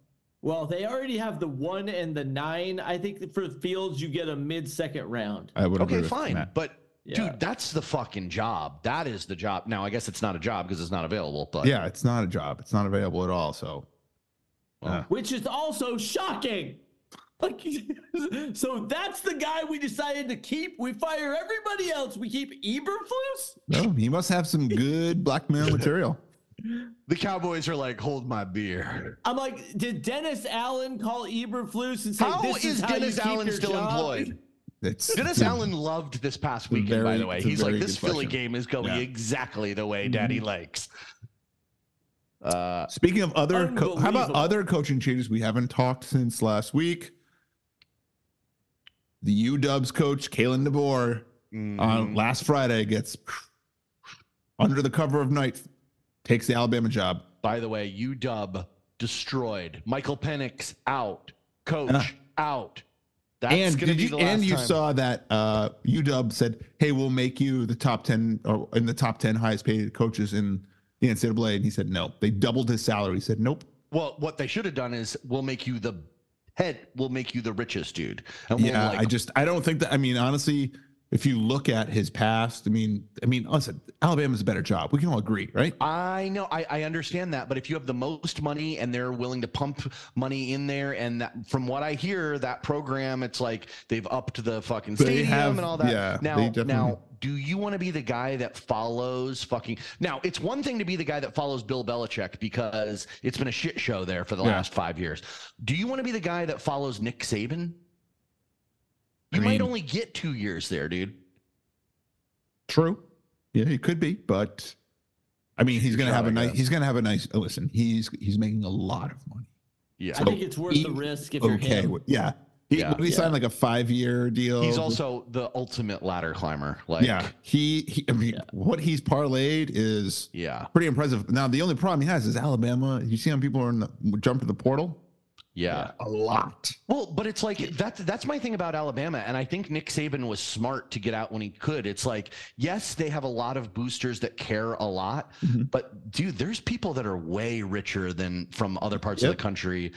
Well, they already have the one and the nine. I think for Fields, you get a mid second round.
I would agree
Okay, fine.
Matt.
But
Yeah.
dude, that's the fucking job. That is the job. Now, I guess it's not a job because it's not available, but
yeah, it's not a job. It's not available at all. So
Well,
yeah.
which is also shocking. Like, *laughs* so that's the guy we decided to keep. We fire everybody else. We keep Eberflus.
no, he must have some good blackmail material. *laughs*
the Cowboys are like, hold my beer.
I'm like, did Dennis Allen call Eberflus and say,
How
"This
is
is, how
Dennis
keep
Allen still
job?"
employed?
It's
Dennis
it's *laughs*
Allen loved this past weekend, by the way. He's like, this Philly
question.
game is going
Yeah.
exactly the way Daddy likes. Uh,
Speaking of other, co- how about other coaching changes we haven't talked since last week? The UW's coach, Kalen DeBoer,
mm,
on last Friday gets under the cover of night, takes the Alabama job.
by the way, UW destroyed. Michael Penix out. Coach
Yeah.
out. That's
and did
be
you
the
and you
time.
saw that uh, UW said, "Hey, we'll make you the top ten or in the top ten highest paid coaches in the NCAA," and he said, "No." They doubled his salary. He said, "Nope."
Well, what they should have done is we'll make you the head, we'll make you the richest dude. And we'll
Yeah,
like,
I just I don't think that. I mean, honestly, if you look at his past, I mean, I mean, listen, Alabama's a better job. We can all agree, right?
I know, I, I understand that, but if you have the most money and they're willing to pump money in there, and that, from what I hear, that program, it's like they've upped the fucking stadium
have-
and all that.
yeah,
now,
definitely-
now, do you want to be the guy that follows fucking? Now, it's one thing to be the guy that follows Bill Belichick because it's been a shit show there for the
Yeah.
last five years. Do you want to be the guy that follows Nick Saban?
I
You might only get two years there, dude.
True. Yeah, he could be, but I mean, he's gonna have a nice. He's gonna have a nice. oh, Listen, he's he's making a lot of money.
Yeah.
I think it's worth
he-
the risk if you're
Okay,
him.
with- yeah. He,
Yeah.
he signed like a five-year deal.
He's also the ultimate ladder climber. Like,
yeah. He, he I mean, what he's parlayed is
yeah,
pretty impressive. Now, the only problem he has is Alabama. You see how people are in the jump to the portal?
Yeah.
A lot.
Well, but it's like that's that's my thing about Alabama, and I think Nick Saban was smart to get out when he could. It's like, yes, they have a lot of boosters that care a lot,
Mhm.
but dude, there's people that are way richer than from other parts
Yep.
of the country.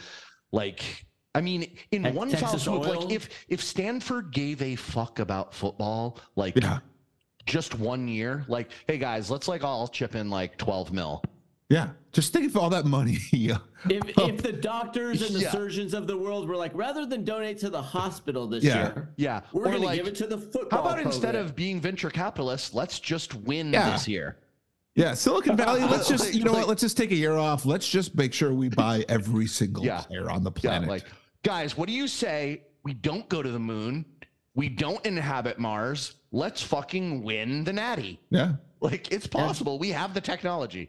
Like, I mean, in
Te-
one foul
Texas
swoop,
Oil?
like if if Stanford gave a fuck about football, like
Yeah.
just one year, like, hey guys, let's like all chip in like twelve mil.
Yeah. Just think of all that money. *laughs*
If, if oh. the doctors and the
Yeah.
surgeons of the world were like, rather than donate to the hospital this
Yeah.
year,
Yeah,
we're
or
going to give it to the football.
how about instead of being venture capitalists, let's just win
Yeah.
this year.
Yeah. Silicon Valley, *laughs* let's just, you know
Like-
what? Let's just take a year off. Let's just make sure we buy every single
Yeah.
player on the
Yeah,
planet.
like guys, what do you say? We don't go to the moon. We don't inhabit Mars. Let's fucking win the Natty.
Yeah.
Like it's possible. We have the technology.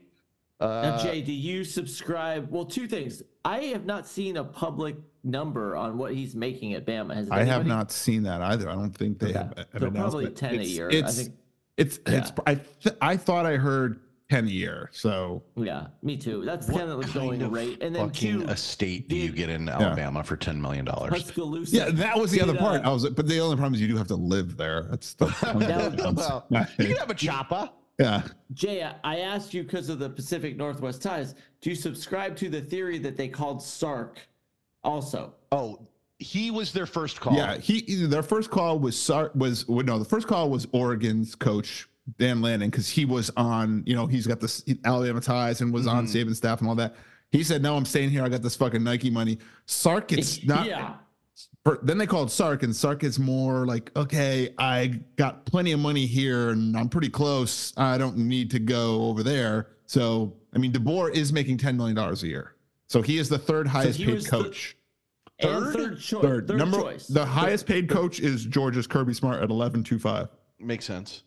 Now,
Uh,
Jay, do you subscribe? Well, two things. I have not seen a public number on what he's making at Bama. Has
I have not seen that either. I don't think they
Okay.
have an
So probably
announcement.
10 a
It's-
year. I think-
it's, it's, I, th- I thought I heard 10 a year. So
Yeah, me too. That's
what
kind of the going rate. And then
fucking
two,
estate do you get in Alabama for ten million dollars?
Tuscaloosa.
yeah, that was the
did,
other part.
uh,
I was like, but the only problem is you do have to live there. That's the *laughs*
well, you can have a chopper.
Yeah.
Jay, I- I asked you because of the Pacific Northwest ties. Do you subscribe to the theory that they called Sark also?
Oh, he was their first call.
Yeah, he their first call was Sark was no, the first call was Oregon's coach Dan Lanning because he was on, you know, he's got this Alabama ties and was on
Mm-hmm.
Saban staff and all that. He said, "No, I'm staying here. I got this fucking Nike money." Sark, it's *laughs* not.
yeah.
Per- then they called Sark, and Sark is more like, "Okay, I got plenty of money here, and I'm pretty close. I don't need to go over there." So, I mean, DeBoer is making ten million dollars a year, so he is the third highest
he
paid
was the-
coach.
Third?
third, choice.
Third,
Third,
number
choice.
the highest paid coach is Georgia's Kirby Smart at eleven two five,
makes sense.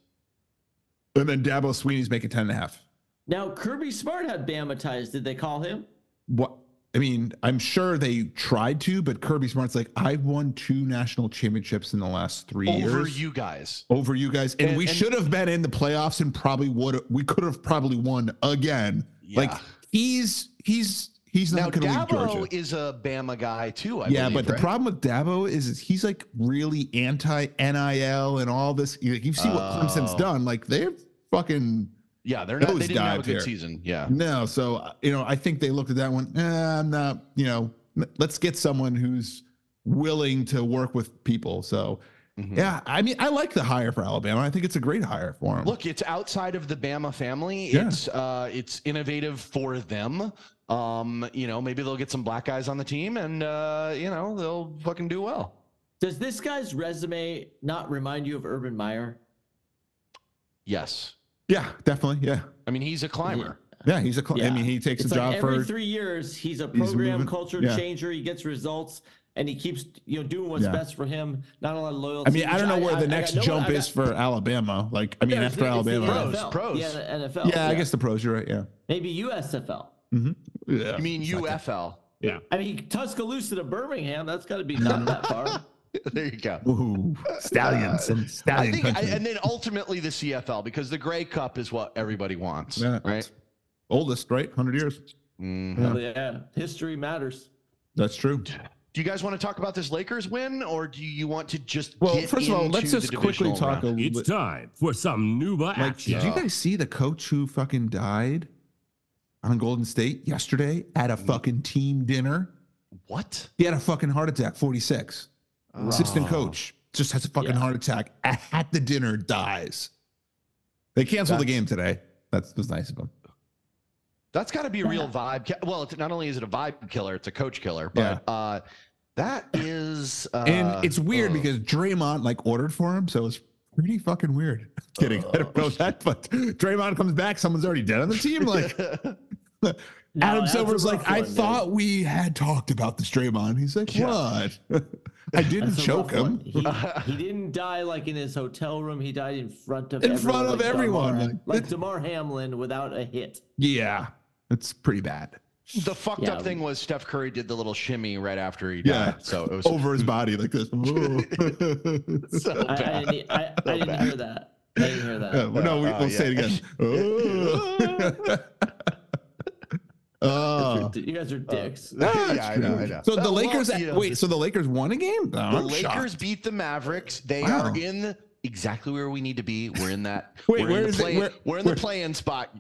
and then Dabo Swinney's making ten and a half.
Now Kirby Smart had Bama ties. Did they call him?
What I mean, I'm sure they tried to, but Kirby Smart's like, I've won two national championships in the last three
Over
years Over
you guys.
over you guys, and,
And-
we
and-
should have been in the playoffs and probably would we could have probably won again. Like he's he's he's not going to leave
Dabo
Georgia.
is a Bama guy too. I
yeah,
believe,
but the problem with Dabo is, is he's like really anti NIL and all this. You, you see what Clemson's
Oh.
done. Like they're fucking
yeah, they're not. They didn't have a good
here.
season. Yeah.
No, so you know, I think they looked at that one. Eh, I'm not, you know, let's get someone who's willing to work with people. So,
Mhm.
yeah, I mean, I like the hire for Alabama. I think it's a great hire for him.
Look, it's outside of the Bama family.
Yeah.
It's uh, it's innovative for them. Um, you know, maybe they'll get some black guys on the team, and uh, you know, they'll fucking do well.
Does this guy's resume not remind you of Urban Meyer?
Yes,
yeah, definitely. Yeah,
I mean he's a climber.
yeah, he's a. Cl- I mean, he takes
It's
a
like
job
every
for.
three years, he's a program
moving-
culture
yeah.
changer. He gets results, and he keeps you know doing what's
Yeah.
best for him. Not a lot of loyalty.
I mean, I don't know
which
where
I-
the
I
next
no-
jump
I
is for Alabama. Like, I mean,
No,
after
it's the- it's the
Alabama,
Pros,
NFL.
pros.
Yeah, the NFL.
yeah, I guess the pros. You're right. Yeah.
maybe USFL.
Yeah. Mm-hmm.
You mean
It's
UFL?
Yeah.
I mean, Tuscaloosa to Birmingham. That's got to be not that far. *laughs*
there you go.
Ooh, stallions, some
I
stallion
think, I, and then ultimately the CFL because the Grey Cup is what everybody wants,
Yeah.
right?
Oldest, right? Hundred years.
Mhm.
Yeah.
yeah, history matters.
That's true.
Do you guys want to talk about this Lakers win, or do you want to just
Well,
get
first of all, let's just quickly talk a
round?
little
It's
bit.
time for some Nuba
Like,
action.
did you guys see the coach who fucking died on Golden State yesterday at a fucking team dinner?
What?
He had a fucking heart attack, 46. Assistant
Oh.
coach just has a fucking
Yeah.
heart attack at, at the dinner, dies. They canceled the game today. That's was nice of them.
That's got to be a real vibe. ki- Well, it's, not only is it a vibe killer, it's a coach killer. But uh, that is. Uh,
And it's weird
uh,
because Draymond like ordered for him, so it's pretty fucking weird. *laughs* Kidding, I don't know that, but Draymond comes back, someone's already dead on the team. *laughs* Like *laughs* Adam
that's
Silver's like,
rough
I
one, dude.
thought we had talked about this Draymond. He's like,
Yeah.
what? I didn't
That's a
choke him.
He, *laughs* he didn't die like in his hotel room. He died in front of
In
everyone,
front of
like
everyone.
Damar,
Like,
like Damar Hamlin without a hit.
Yeah, it's pretty bad.
the fucked
Yeah.
up thing was Steph Curry did the little shimmy right after he
Yeah.
died. So it was *laughs*
Over his body like this. *laughs*
so
I, I
bad.
didn't, I, I didn't hear that. I didn't hear that.
Yeah, well, no, we,
Oh,
we'll
yeah.
say it again. Oh. *laughs*
You guys are oh. dicks. *laughs*
yeah, I know. I know.
So the
Well,
Lakers,
you know,
wait, so the Lakers won a game? No,
the
I'm
Lakers
shocked.
beat the Mavericks. They
Wow.
are in exactly where we need to be. We're in that. *laughs*
Wait,
we're
where
in the
is it?
play.
Where-
we're in
where-
the play-in spot.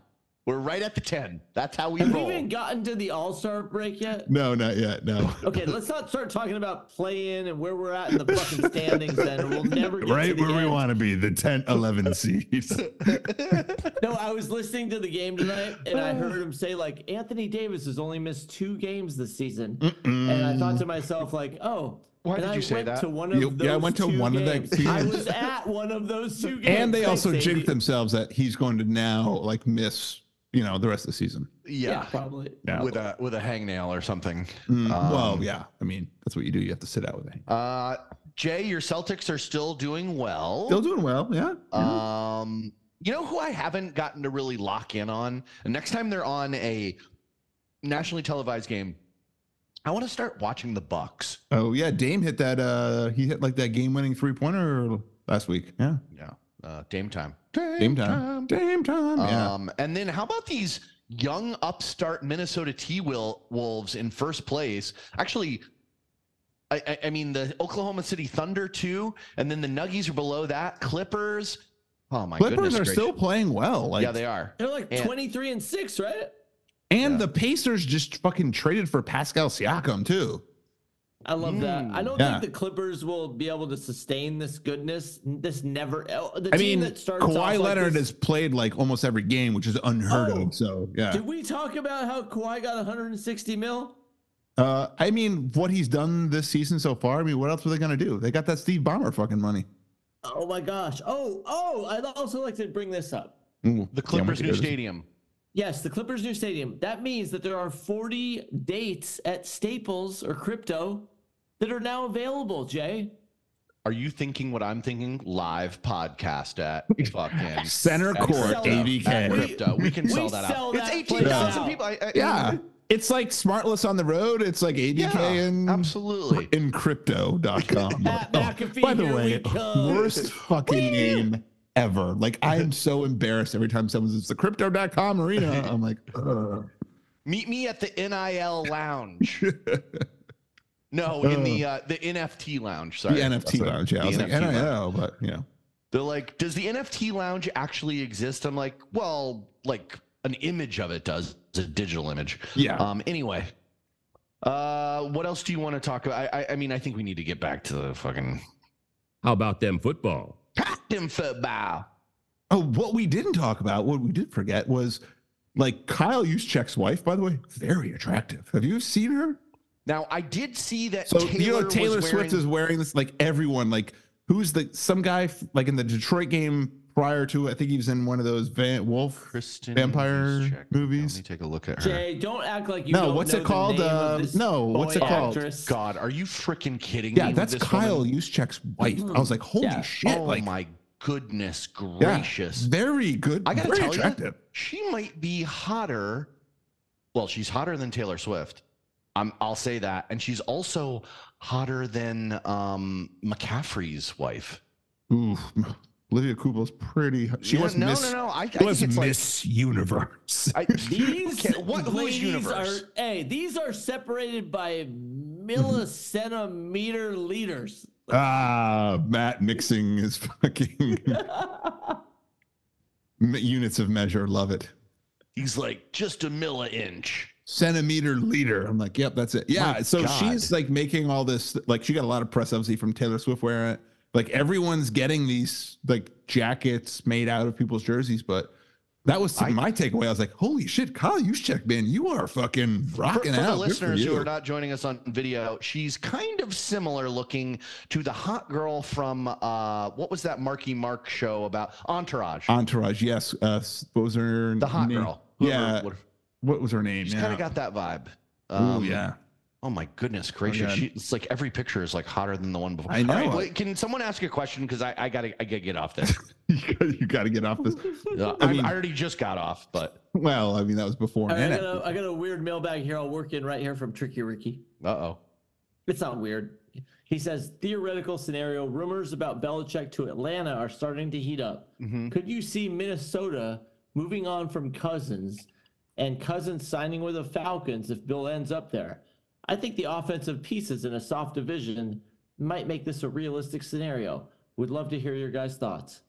We're right at the ten. That's how we
Have we
roll.
even gotten to the All Star break yet?
No, not yet. No.
Okay, let's not start talking about play in and where we're at in the fucking standings. Then we'll *laughs* never get
Right
to the
where we want to be, the 10, 11 seeds. *laughs*
No, I was listening to the game tonight and I heard him say like Anthony Davis has only missed two games this season, and I thought to myself like, oh.
Why
and
did
I
you say
went
that?
To one of
You- yeah, I went to
two
one of the
games.
two *laughs*
I was at one of those two games.
and they
Thanks,
also
Andy.
jinxed themselves that he's going to now like miss you know, the rest of the season.
Yeah,
Yeah.
probably.
Yeah.
With a with a hangnail or something.
Mm, well,
Um,
yeah. I mean, that's what you do. You have to sit out with it.
Uh, Jay, your Celtics are still doing well.
Still doing well. Yeah. yeah.
Um, you know who I haven't gotten to really lock in on? And next time they're on a nationally televised game, I want to start watching the Bucks.
oh yeah. Dame hit that. Uh, he hit like that game-winning three-pointer last week. Yeah.
Yeah, uh, Dame time.
Dame time. Dame time. Yeah.
Um, and then how about these young upstart Minnesota T Will Wolves in first place? Actually, I, I, I mean the Oklahoma City Thunder too, and then the Nuggies are below that. Clippers. Oh my
Clippers
goodness
are
gracious.
still playing well. Like,
yeah, they are.
They're like
And-
23 and 6, right?
and
Yeah.
the Pacers just fucking traded for Pascal Siakam too.
I love that. I don't
Yeah.
think the Clippers will be able to sustain this goodness. This never. oh, The
I
team
mean,
that starts off
Kawhi
like
Leonard
this-
has played like almost every game, which is unheard
Oh.
of. So yeah.
Did we talk about how Kawhi got 160 mil?
Uh, I mean, what he's done this season so far. I mean, what else were they gonna do? They got that Steve Ballmer fucking money.
Oh my gosh. Oh, oh, I'd also like to bring this up.
Ooh,
The Clippers'
I'm
new
gonna-
stadium.
Yes, the Clippers' new stadium. That means that there are 40 dates at Staples or Crypto that are now available, Jay.
Are you thinking what I'm thinking? Live podcast at *laughs* fucking
Center
at
court,
Crypto. ABK.
We-
Crypto. We can
we
sell that
sell
out.
that
it's
place
18,000
out.
people. I, I,
Yeah, it's like Smartless on the road. It's like ABK
Yeah,
and
absolutely.
in crypto.com.
Pat
Oh, by the way, worst fucking name ever. Like I'm *laughs* so embarrassed every time someone says the crypto.com arena. *laughs* I'm like, Ugh.
Meet me at the NIL lounge. *laughs* No, in the uh, the NFT lounge. Sorry,
the NFT
what-
lounge. Yeah, I
the
was like,
NFT lounge.
NIL, but you know.
They're like, does the NFT lounge actually exist? I'm like, well, like an image of it does. It's a digital image.
Yeah.
Um. Anyway, uh, what else do you want to talk about? I, I, I mean, I think we need to get back to the fucking
How about them football?
Captain football.
Oh, what we didn't talk about, what we did forget was like Kyle Juszczyk's wife, by the way, very attractive. Have you seen her?
Now, I did see that.
So
Taylor
you know
was
Taylor Swift
wearing-
is wearing this like everyone like who's the some guy like in the Detroit game prior to I think he was in one of those Van Wolf
Kristin
vampire
Juszczyk.
movies.
Let me take a look at her.
Jay, don't act like you
No,
don't
what's
know
it called? Uh, no, what's it called?
actress.
God, are you freaking kidding
Yeah,
me? with
that's
this
Kyle
woman?
Juszczyk's wife. I was like, holy
Yeah.
shit!
Oh
like,
my goodness
yeah,
gracious!
very good.
I gotta
very
tell
attractive.
you, she might be hotter. Well, she's hotter than Taylor Swift. I'm, I'll say that, and she's also hotter than um, McCaffrey's wife.
Ooh, Olivia Culpo's pretty. She
Yeah,
was
no,
Miss.
no, no. I, I
She
think
was
it's like
Miss Universe.
I, *laughs*
These
okay, what whose
ladies
universe?
are hey, these are separated by *laughs* millicentimeter liters.
Ah, Matt mixing his fucking *laughs* units of measure. Love it.
He's like just a milli inch.
centimeter liter. I'm like, yep, that's it. Yeah.
My
so
God.
she's like making all this, like, she got a lot of press, obviously, from Taylor Swift wearing it. Like, everyone's getting these like jackets made out of people's jerseys. But that was
I-
my takeaway. I was like, holy shit, Kyle Juszczyk, man, you are fucking
For,
rocking
for
out.
the
Good for
listeners who are not joining us on video, she's kind of similar looking to the hot girl from uh, what was that Marky Mark show about Entourage?
Entourage, yes. Uh, what was her
the hot
name?
girl. Whoever
Yeah.
would-
What was her name?
she's
yeah.
kind of got that vibe.
Ooh,
Um,
yeah.
Oh my goodness gracious!
God.
she, it's like every picture is like hotter than the one before.
I know.
Right, wait, can someone ask a question? Because I, I gotta I gotta get off this. *laughs* *laughs*
you got to get off this. I
I,
mean-
I already just got off, but
Well, I mean, that was before.
All right,
and
I got, a, I got a weird mailbag here. I'll work in right here from Tricky Ricky.
uh oh.
It's not weird. He says theoretical scenario: rumors about Belichick to Atlanta are starting to heat up.
Mm-hmm.
Could you see Minnesota moving on from Cousins and Cousins signing with the Falcons if Bill ends up there? I think the offensive pieces in a soft division might make this a realistic scenario. Would love to hear your guys' thoughts.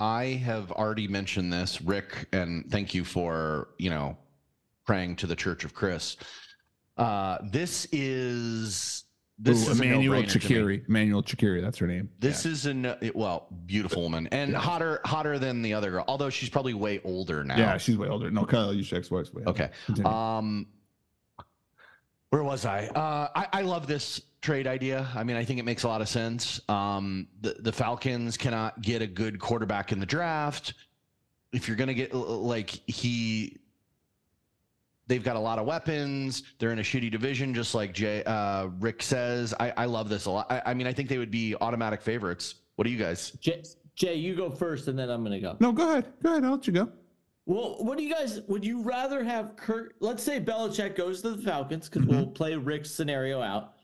I have already mentioned this, Rick, and thank you for you know praying to the Church of Chris. Uh, this is this
Ooh,
is
Emmanuelle
a no-brainer to.
Chikiri. Emmanuelle Chriqui, that's her name.
This is a no- well, beautiful woman and hotter hotter than the other girl. Although she's probably way older now.
Yeah, she's way older. No, Kyle Juszczyk's wife's way.
Okay. Um, where was I? Uh, I? I love this trade idea. I mean, I think it makes a lot of sense. Um, the the Falcons cannot get a good quarterback in the draft. If you're gonna get like he they've got a lot of weapons. They're in a shitty division, just like Jay uh, Rick says. I, I love this a lot. I, I mean, I think they would be automatic favorites. What do you guys?
Jay, Jay, you go first, and then I'm gonna go.
No, go ahead. Go ahead. I'll let you go.
Well, what do you guys? Would you rather have Kurt? Let's say Belichick goes to the Falcons because we'll play Rick's scenario out.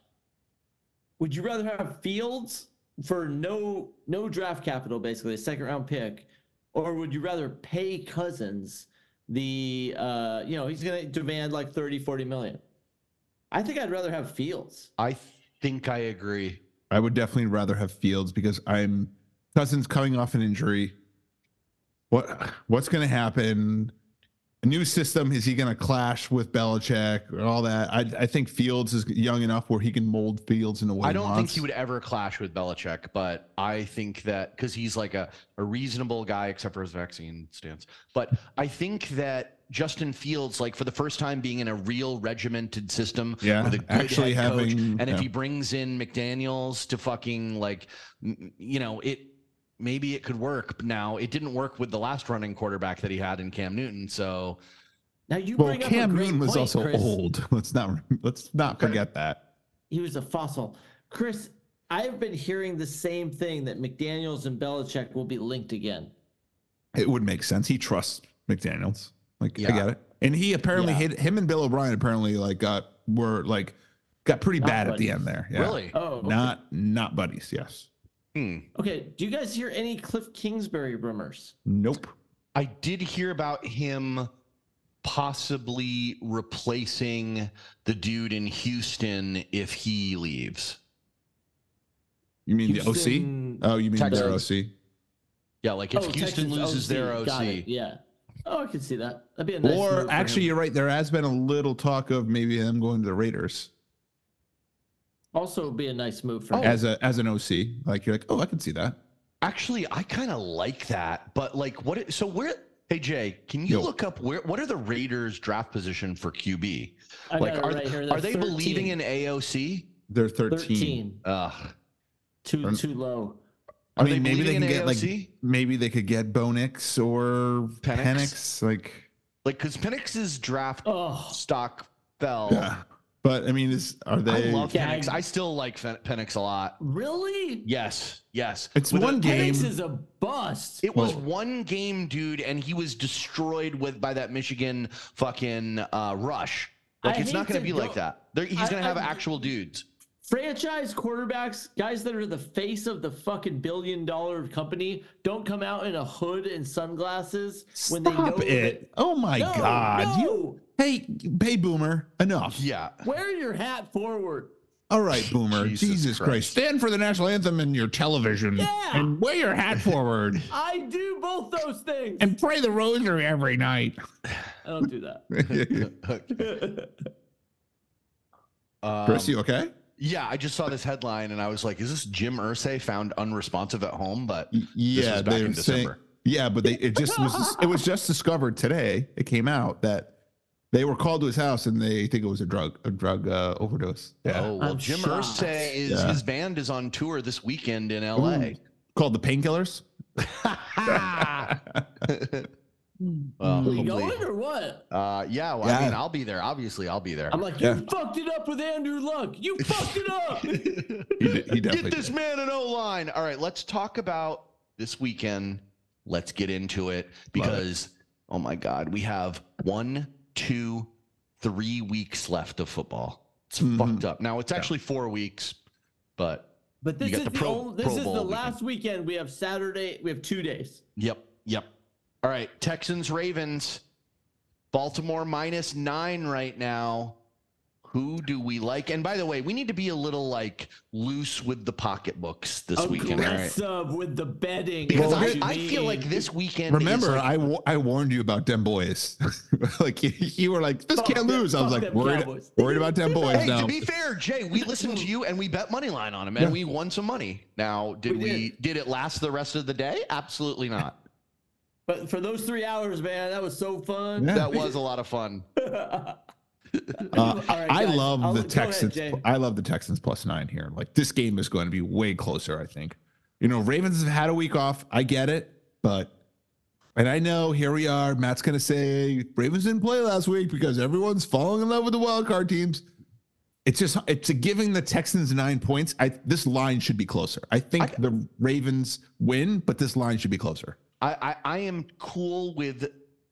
Would you rather have Fields for no no draft capital, basically a second round pick, or would you rather pay Cousins the uh you know he's gonna demand like 30 40 million i think i'd rather have fields
I think I agree.
I would definitely rather have Fields because I'm Cousins coming off an injury. What what's going to happen? A new system is he going to clash with Belichick and all that? I I think Fields is young enough where he can mold Fields in a way.
I don't think
wants.
he would ever clash with Belichick, but I think that because he's like a, a reasonable guy, except for his vaccine stance. But I think that Justin Fields, like for the first time being in a real regimented system
Yeah,
with a good
actually
head coach,
having-
and if he brings in McDaniels to fucking like, you know, it maybe it could work. Now it didn't work with the last running quarterback that he had in Cam Newton. So
now you
Well,
bring up a
Cam Newton was
point,
also
Chris.
old. *laughs* Let's not let's not forget that.
he was a fossil chris i've been hearing the same thing that mcdaniels and Belichick will be linked again
It would make sense. He trusts McDaniel's. Like I
Yeah.
get it. And he apparently
Yeah.
hit him and Bill O'Brien apparently like got were like got pretty
Not
bad at the end there. Yeah.
really,
oh okay.
Not not buddies, yes.
Hmm.
okay do you guys hear any cliff kingsbury rumors
Nope.
I did hear about him possibly replacing the dude in Houston if he leaves.
You mean
Houston-
the OC? Oh, you mean their OC?
Yeah, like if
Oh,
Houston
Texans
loses their
OC. Got
OC.
it, yeah oh i can see that that'd be a nice move
Or
for
actually,
him.
you're right. There has been a little talk of maybe them going to the Raiders
also be a nice move for
Oh.
as a as an OC. Like you're like, oh, I can see that.
Actually, I kind of like that. But like, what? So where? Hey Jay, can you
Yo.
look up where? What are the Raiders' draft position for QB?
I
Like,
got it
are,
right here.
are
They're
they believing in AOC?
They're 13.
13
Ugh.
too too low
I
Are
mean,
they
maybe they
believing
can
in
get like
AOC?
maybe they could get Bonix or
Penix?
Penix. Like,
Like, because Penix's draft
oh
stock fell.
yeah. But I mean, is are they?
I
they?
love
Yeah,
Penix.
I-
I still like Fen- Penix a lot.
really
Yes, yes.
It's
With a-
one game.
Penix is a bust
It was
Well-
one game, dude, and he was destroyed with by that Michigan fucking uh, rush. Like
I
it's not going to
to
be like that. They're, he's going to have
I-
actual dudes.
franchise quarterbacks, guys that are the face of the fucking billion dollar company, don't come out in a hood and sunglasses when they know
Stop it! Oh my.
No,
God! You
no.
Hey, hey, Boomer, enough.
Yeah.
wear your hat forward.
All right, Boomer.
Jesus
Jesus, Christ.
Christ.
stand for the national anthem in your television
Yeah.
and wear your hat forward *laughs*
I do both those things.
and pray the rosary every night.
I don't do that. *laughs*
Um, *laughs*
Chris, you okay?
yeah, I just saw this headline and I was like, "Is this Jim Irsay found unresponsive at home?" But
Y- Yeah,
was back
they
in
were saying. Yeah, but they it just was it was just discovered today. It came out that they were called to his house and they think it was a drug a drug uh, overdose. Yeah,
oh well,
I'm
Jim
shocked.
Irsay is
Yeah.
his band is on tour this weekend in L.A.
called the painkillers. *laughs*
Well,
Are you going or what?
Uh, yeah, well, I mean, I'll be there. Obviously, I'll be there.
I'm like, you
Yeah.
fucked it up with Andrew Luck. You *laughs* fucked it up.
He, did, he
Get this
did.
man an O line. All right, let's talk about this weekend. Let's get into it because, oh my God, we have one, two, three weeks left of football. It's
Mhm.
fucked up. Now it's actually four weeks, but
But this
got
is
the
the,
Pro-
only, this
Pro
is
Bowl
the
weekend.
last weekend. We have Saturday. We have two days.
yep, yep. All right, Texans, Ravens, Baltimore minus nine right now. Who do we like? And by the way, we need to be a little like loose with the pocketbooks this weekend. All right.
Aggressive with the betting.
Because
What
I, I feel like this weekend.
Remember,
like,
I I warned you about them boys. *laughs* like you, you were like, this can't
them-
lose. I was like, worried,
Cowboys.
worried about them boys
Hey,
now.
to be fair, Jay, we listened to you and we bet money line on them and
Yeah.
we won some money. Now, did
We
we, did. it last the rest of the day? Absolutely not. *laughs*
But for those three hours, man, that was so fun.
Yeah.
That was a lot of fun. *laughs*
Uh, *laughs*
All right,
I love
I'll-
the
go ahead,
Texans.
Jay.
I love the Texans plus nine here. Like this game is going to be way closer. I think. You know, Ravens have had a week off. I get it, but And I know here we are. Matt's gonna say Ravens didn't play last week because everyone's falling in love with the wild card teams. It's just it's a giving the Texans nine points. I this line should be closer. I think the Ravens win, but this line should be closer.
I, I, I am cool with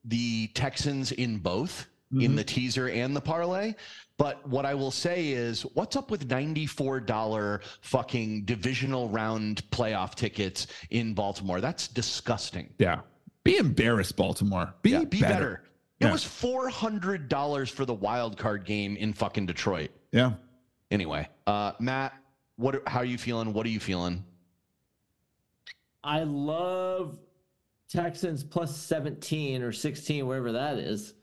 the Texans in both in
Mhm.
the teaser and the parlay. But what I will say is, what's up with $94 fucking divisional round playoff tickets in Baltimore? That's disgusting.
Yeah. Be embarrassed, Baltimore. Be,
Yeah, be
better.
better. It
Yeah.
was $400 for the wild card game in fucking Detroit.
Yeah.
Anyway, uh, Matt, what? How are you feeling? What are you feeling?
I love Texans plus 17 or 16, wherever that is.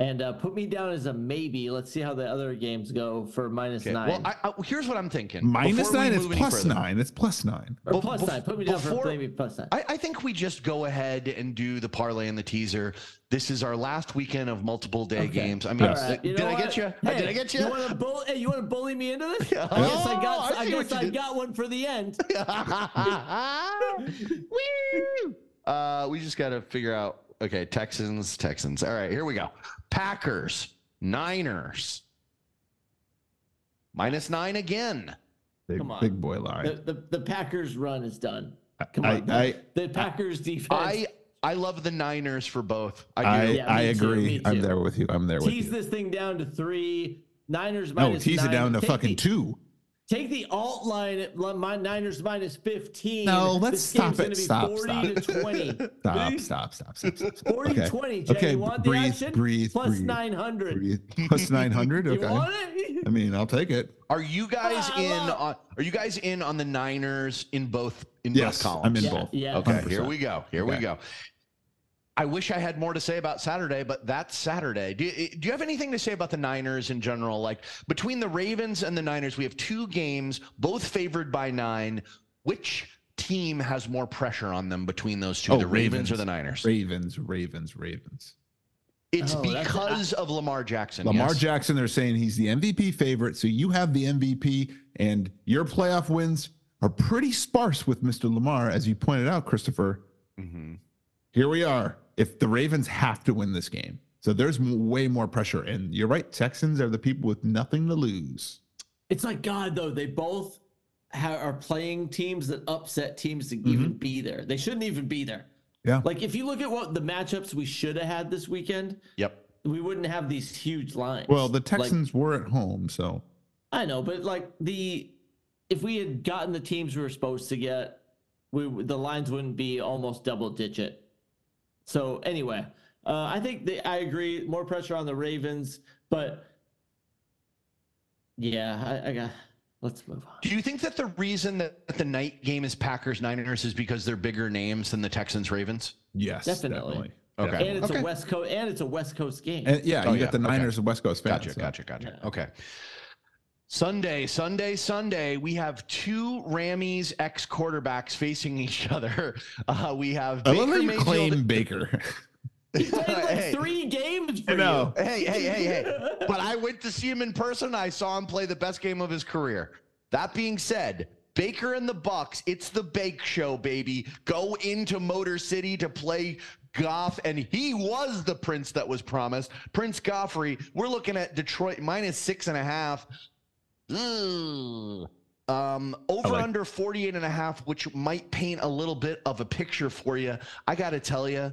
And uh, put me down as a maybe. Let's see how the other games go for minus
Okay.
nine.
Well, I, I, here's what I'm thinking.
Minus
Before
nine, it's
move any
plus
further.
nine. It's plus nine.
or
bef-
plus
bef-
nine. Put me down
before-
for maybe plus nine.
I, I think we just go ahead and do the parlay and the teaser. This is our last weekend of multiple day
Okay.
games. I mean,
All right.
did
know
I
what?
get you?
Hey,
did I get you?
You want to bully? Hey, you want to bully me into this? *laughs*
Yeah.
I guess I
Oh,
got.
I
I, guess I
did.
got one for the end. *laughs*
Woo! *laughs* uh, we just got to figure out. Okay, Texans, Texans. All right, here we go. Packers, Niners. Minus nine again.
Big,
Come on.
big boy line.
The, the the Packers run is done. Come
I,
on.
I,
the Packers defense.
I I love the Niners for both. I
I.
Yeah,
I
me too,
agree. I'm there with you. I'm there with
tease
you.
this thing down to three. Niners
No,
minus
tease it down to
Take
fucking
the,
two.
Take the alt line at li- my Niners minus 15.
No, let's stop it.
gonna
Stop,
40
stop.
to 20.
Stop, *laughs*
Please?
stop, stop, stop, stop. stop.
40
Okay.
20, Jay.
Okay,
you want the
breathe,
action?
breathe,
Plus
breathe,
900.
Breathe. Plus 900. *laughs*
You
Okay.
want it?
I mean, I'll take it.
Are you guys
Ah,
in?
love-
On, are you guys in on the Niners in both in
Yes,
both columns?
I'm in
Yeah,
both.
yeah.
Okay,
100%.
here we go. Here we go. I wish I had more to say about Saturday, but that's Saturday. Do you, do you have anything to say about the Niners in general? Like between the Ravens and the Niners, we have two games, both favored by nine. Which team has more pressure on them between those two,
Oh,
the Ravens, or the Niners?
Ravens, Ravens, Ravens.
It's
Oh,
because of Lamar Jackson.
Lamar
yes.
Jackson, they're saying he's the MVP favorite. So you have the MVP, and your playoff wins are pretty sparse with Mr. Lamar, as you pointed out, Christopher.
Mhm.
Here we are. If the Ravens have to win this game, so there's way more pressure. And you're right, Texans are the people with nothing to lose.
It's like God though. They both ha- are playing teams that upset teams to even mm-hmm. be there. They shouldn't even be there.
Yeah.
Like if you look at what the matchups we should have had this weekend,
Yep.
we wouldn't have these huge lines.
Well, the
Like,
Texans were at home, so
I know, but like the if we had gotten the teams we were supposed to get, we the lines wouldn't be almost double digit. So anyway, uh, I think the, I agree. More pressure on the Ravens, but yeah, I, I got. Let's move on.
Do you think that the reason that the night game is Packers Niners is because they're bigger names than the Texans Ravens?
yes,
Definitely.
Okay.
And it's
Okay.
a West Coast and it's a West Coast game.
And yeah,
Oh,
you
yeah,
got the
okay.
Niners and West Coast fans.
Gotcha,
so-
gotcha, gotcha.
Yeah.
Okay. Sunday, Sunday, Sunday, we have two Rammies ex quarterbacks facing each other. *laughs* Uh, we have
I
Baker
love how you
Mayfield.
claim Baker. *laughs*
He played like
Hey.
three games for
I know.
hey, hey, hey, hey. *laughs* But I went to see him in person. I saw him play the best game of his career. That being said, Baker and the Bucks, it's the Bake Show, baby. Go into Motor City to play Goff, and he was the prince that was promised. Prince Goffrey. We're looking at Detroit minus six and a half. Ugh. Um, over
like-
under 48 and a half, which might paint a little bit of a picture for you. I got to tell you,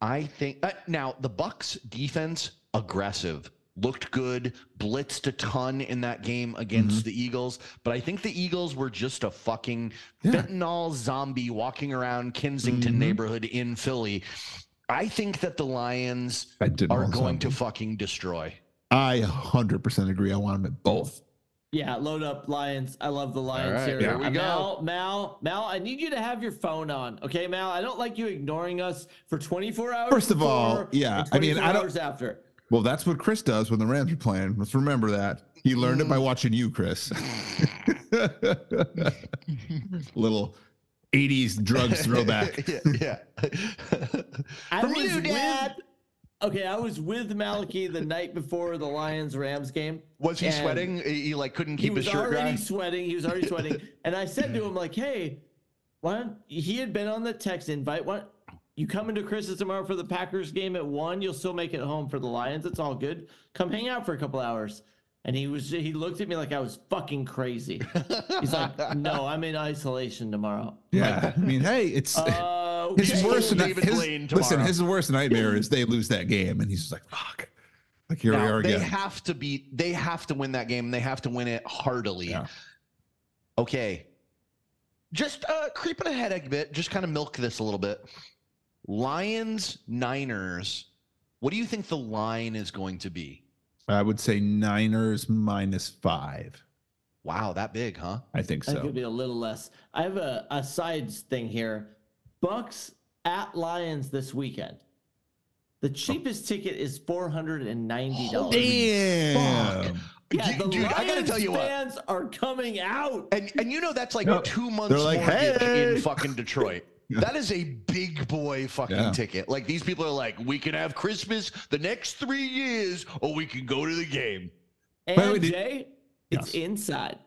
I think uh, now the Bucks defense aggressive looked good, blitzed a ton in that game against the Eagles, but I think the Eagles were just a fucking
Yeah.
fentanyl zombie walking around Kensington
Mhm.
neighborhood in Philly. I think that the Lions are going to fucking destroy.
I 100% agree. I want them at both.
Yeah, load up Lions. I love the Lions
right,
here.
here we
Uh,
go.
Mal, Mal, Mal, I need you to have your phone on. Okay, Mal, I don't like you ignoring us for 24 hours.
First of all, yeah, I mean, I don't-
after.
Well, that's what Chris does when the Rams are playing. Let's remember that. He learned it
Mm.
by watching you, Chris. *laughs* Little 80s drugs throwback. *laughs*
yeah. yeah.
I
From
was
you, Dad.
with Okay, I was with Malachi the night before the Lions Rams game.
Was he sweating? He he, like couldn't keep his shirt.
He was already
dry.
sweating. He was already sweating. *laughs* And I said to him, like, hey, why don't he had been on the text invite? Why, you come into Chris's tomorrow for the Packers game at one, you'll still make it home for the Lions. It's all good. Come hang out for a couple hours. And he was he looked at me like I was fucking crazy. He's like, *laughs* "No, I'm in isolation tomorrow."
Yeah, I mean, hey, it's
Uh,
his worst.
David
David his,
Blaine
listen, his worst nightmare is they lose that game, and he's just like, "Fuck." Like here we
Now,
are
they have to be. They have to win that game. and They have to win it heartily.
Yeah.
Okay. Just uh, creeping ahead a bit. Just kind of milk this a little bit. Lions Niners. What do you think the line is going to be?
I would say Niners minus five.
Wow, that big, huh?
I think
That
so.
could be a little less. I have a, a side thing here. Bucks at Lions this weekend. The cheapest ticket is four hundred and ninety dollars.
Damn.
Yeah,
Dude,
the
dude, I gotta tell you what.
fans are coming out.
And and you know that's like
No,
two months
they're like,
mortgage
"Hey."
in fucking Detroit. *laughs* That is a big boy fucking
Yeah.
ticket. Like these people are like, we can have Christmas the next three years, or we can go to the game.
And
By the way, did-
Jay, it's inside.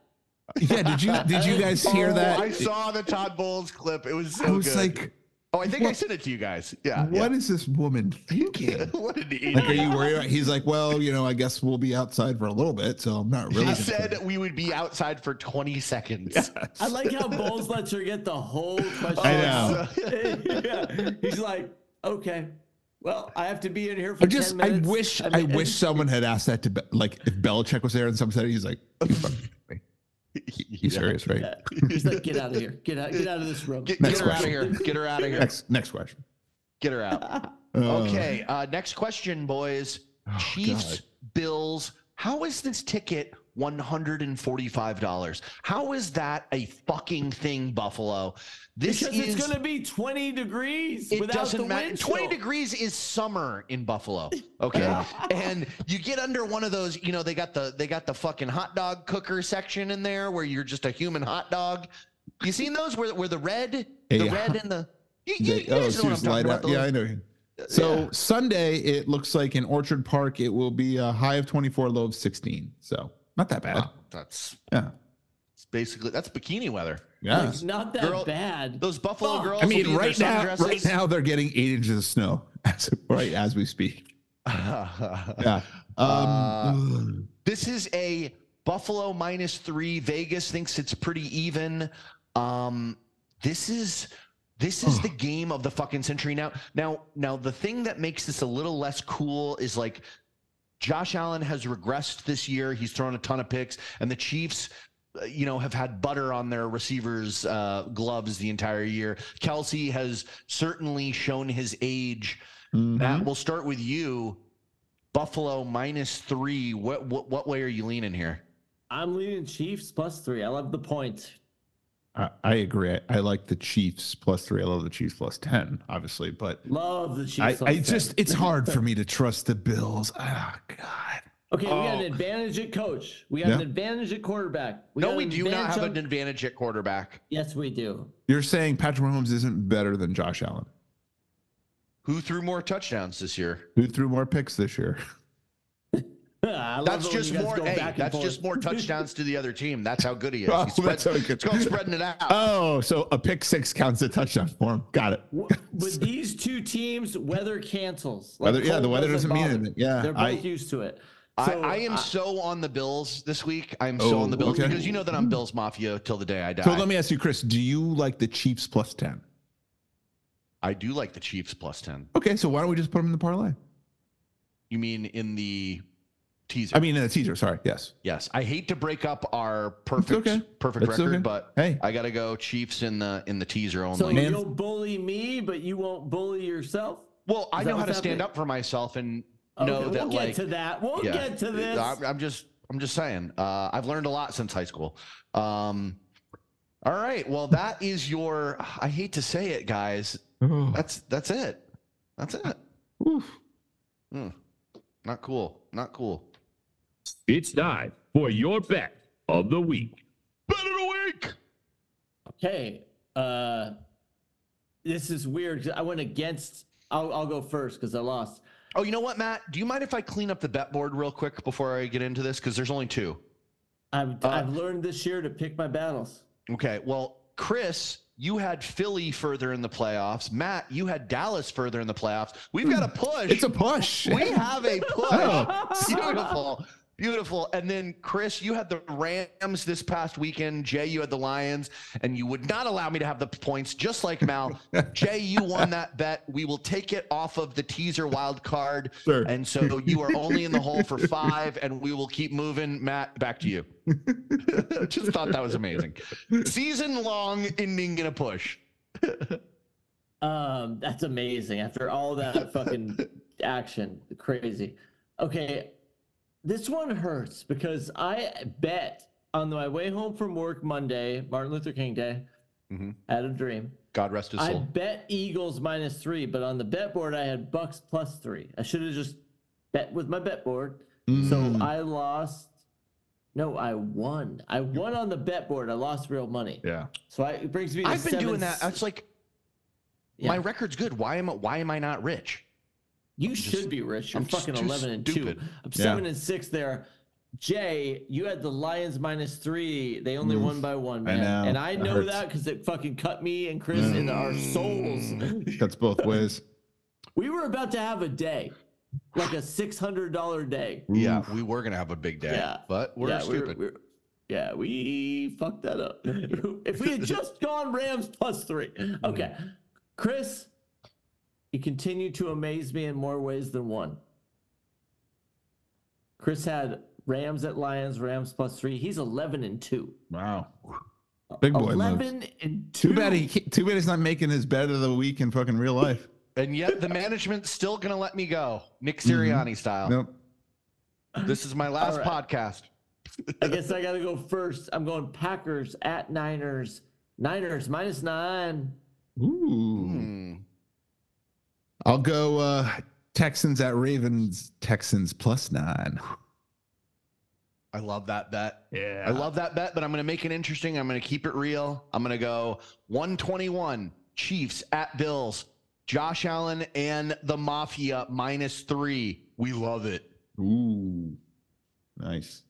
Yeah, did you did you guys hear
Oh,
that?
I saw the Todd Bowles clip. It was so
I was
good.
like,
oh, I think I
what-
sent it to you guys. Yeah.
what is this woman thinking? *laughs*
what an idiot.
Like, are you worried? About, he's like, well, you know, I guess we'll be outside for a little bit, so I'm not really.
He said we would be outside for 20 seconds.
I like how Bowles lets her get the whole *laughs* oh, question.
I know.
yeah. *laughs* He's like, okay, well, I have to be in here for
I just,
10
I wish, I,
mean,
wish someone had asked that to, Be- like, if Belichick was there and someone said, it, he's like, *laughs* he's serious, right?
Yeah. He's like, get out of here. Get out, get out of this room.
Get, get her out of here. Get her out of here.
Next, next question.
Get her out. *laughs*
Uh,
Okay. Uh, next question, boys.
Oh,
Chiefs,
God.
Bills. How is this ticket $145? How is that a fucking thing, Buffalo? This
Because
is
it's going to be 20 degrees
it
without
doesn't
the
matter. 20 degrees is summer in Buffalo. Okay. *laughs* and you get under one of those, you know, they got the they got the fucking hot dog cooker section in there where you're just a human hot dog. You seen those where where the red, the
A
red and the you, you,
They-
you guys oh, know what I'm
light
about. the
Yeah, I know. So
Yeah.
Sunday, it looks like in Orchard Park, it will be a high of 24, low of 16. So not that bad.
Wow, that's
Yeah.
it's basically that's bikini weather.
Yeah.
It's not that
Girl-
bad.
Those Buffalo
Fuck.
girls.
I mean, right now, right now they're getting eight inches of snow, *laughs* as, right as we speak. *laughs* Yeah.
Uh,
Um,
This is a Buffalo minus three. Vegas thinks it's pretty even. Um, this is this is *sighs* the game of the fucking century now. Now, now the thing that makes this a little less cool is like Josh Allen has regressed this year. He's thrown a ton of picks, and the Chiefs, uh, you know, have had butter on their receivers' uh, gloves the entire year. Kelce has certainly shown his age.
mhm.
Matt, we'll start with you. Buffalo minus three. What what what way are you leaning here?
I'm leaning Chiefs plus three. I love the point.
I, I agree. I, I like the Chiefs plus three. I love the Chiefs plus 10, obviously, but
Love the Chiefs.
I,
plus
I
10.
just, it's *laughs* hard for me to trust the Bills. Oh, God.
Okay, we got
Oh.
an advantage at coach. We got
Yeah.
an advantage at quarterback. We
no, we do not have
on-
an advantage at quarterback.
Yes, we do.
You're saying Patrick Mahomes isn't better than Josh Allen,
Who threw more touchdowns this year?
who threw more picks this year. *laughs* *laughs*
I love
That's just more. Hey, that's
forth.
just more touchdowns to the other team. That's how good he is. *laughs*
Oh,
He spreads-
that's good-
it's called spreading it out.
Oh, so a pick six counts a touchdown for him. Got it.
W- *laughs* With these two teams, weather cancels.
Weather- yeah, the weather doesn't mean anything. Yeah,
they're both
I-
used to it.
I,
So,
I am
uh,
so on the Bills this week. I'm so
Oh,
on the Bills
okay.
because you know that I'm Bills Mafia till the day I die.
So let me ask you, Chris, do you like the Chiefs plus 10?
I do like the Chiefs plus ten.
Okay, so why don't we just put them in the parlay?
You mean in the teaser?
I mean, in the teaser, sorry. Yes.
yes. I hate to break up our perfect
okay.
perfect
It's
record,
okay.
but
Hey.
I gotta go Chiefs in the in the teaser only.
So
Man-
you'll bully me, but you won't bully yourself.
well, I
Is that
know how to stand
happening?
up for myself and
Okay,
know that
we'll
like
get to that. We'll
yeah,
get to this.
I'm, I'm just I'm just saying. Uh, I've learned a lot since high school. Um, all right. Well, that is your. I hate to say it, guys.
Oh,
That's that's it. That's it.
oof.
Hmm. Not cool. Not cool.
It's time for your bet of the week.
Bet of the week.
Okay. Uh, this is weird. I went against. I'll, I'll go first because I lost.
Oh, you know what, Matt? Do you mind if I clean up the bet board real quick before I get into this? Because there's only two.
I've,
Uh,
I've learned this year to pick my battles.
Okay. Well, Chris you had Philly further in the playoffs. Matt, you had Dallas further in the playoffs. We've got a push.
It's a push.
we have a *laughs* push.
Oh.
Beautiful. Beautiful. And then Chris, you had the Rams this past weekend. Jay, you had the Lions, and you would not allow me to have the points, just like Mal. *laughs* Jay, you won that bet. We will take it off of the teaser wild card.
Sure.
And so you are only in the hole for five, and we will keep moving. Matt, back to you. *laughs* just thought that was amazing. Season long ending in a push.
Um, that's amazing. After all that fucking action, crazy. Okay, this one hurts because I bet on my way home from work Monday, Martin Luther King Day.
Mhm.
I had a dream.
God rest his soul.
I bet Eagles minus three, but on the bet board I had Bucks plus three. I should have just bet with my bet board. So
Mm.
I lost. No, I won. I won on the bet board. I lost real money.
Yeah.
So I, it brings me. To
I've been doing that. It's like
Yeah.
my record's good. Why am I, why am I not rich?
You
just-
should be rich. You're
I'm
fucking eleven and
stupid.
two. I'm
Yeah.
seven and six there. Jay, you had the Lions minus three. They only
Oof.
won mm. by one,
I know.
And I
That
know
hurts.
that because it fucking cut me and Chris mm. in our souls. *laughs*
Cuts both ways.
we were about to have a day, like a six hundred dollar day.
Yeah, we were gonna have a big day,
Yeah.
but we're
yeah,
stupid.
We're, we're, yeah, we fucked that up. *laughs* if we had just gone Rams plus three. *laughs* Okay. Chris, you continued to amaze me in more ways than one. Chris had Rams at Lions, Rams plus three. He's 11 and two.
Wow. Big boy moves.
11 and two.
Too bad he too bad he's not making his bet of the week in fucking real life.
and yet the management's still gonna let me go, Nick
Mm-hmm.
Sirianni style.
Nope.
This is my last
All right.
podcast.
I guess I got to go first. I'm going Packers at Niners. Niners minus nine.
Ooh.
Hmm.
I'll go uh Texans at Ravens. Texans plus nine.
I love that bet.
Yeah.
I love that bet, but I'm going to make it interesting. I'm going to keep it real. I'm going to go 121 Chiefs at Bills. Josh Allen and the Mafia minus three. We love it.
Ooh. Nice.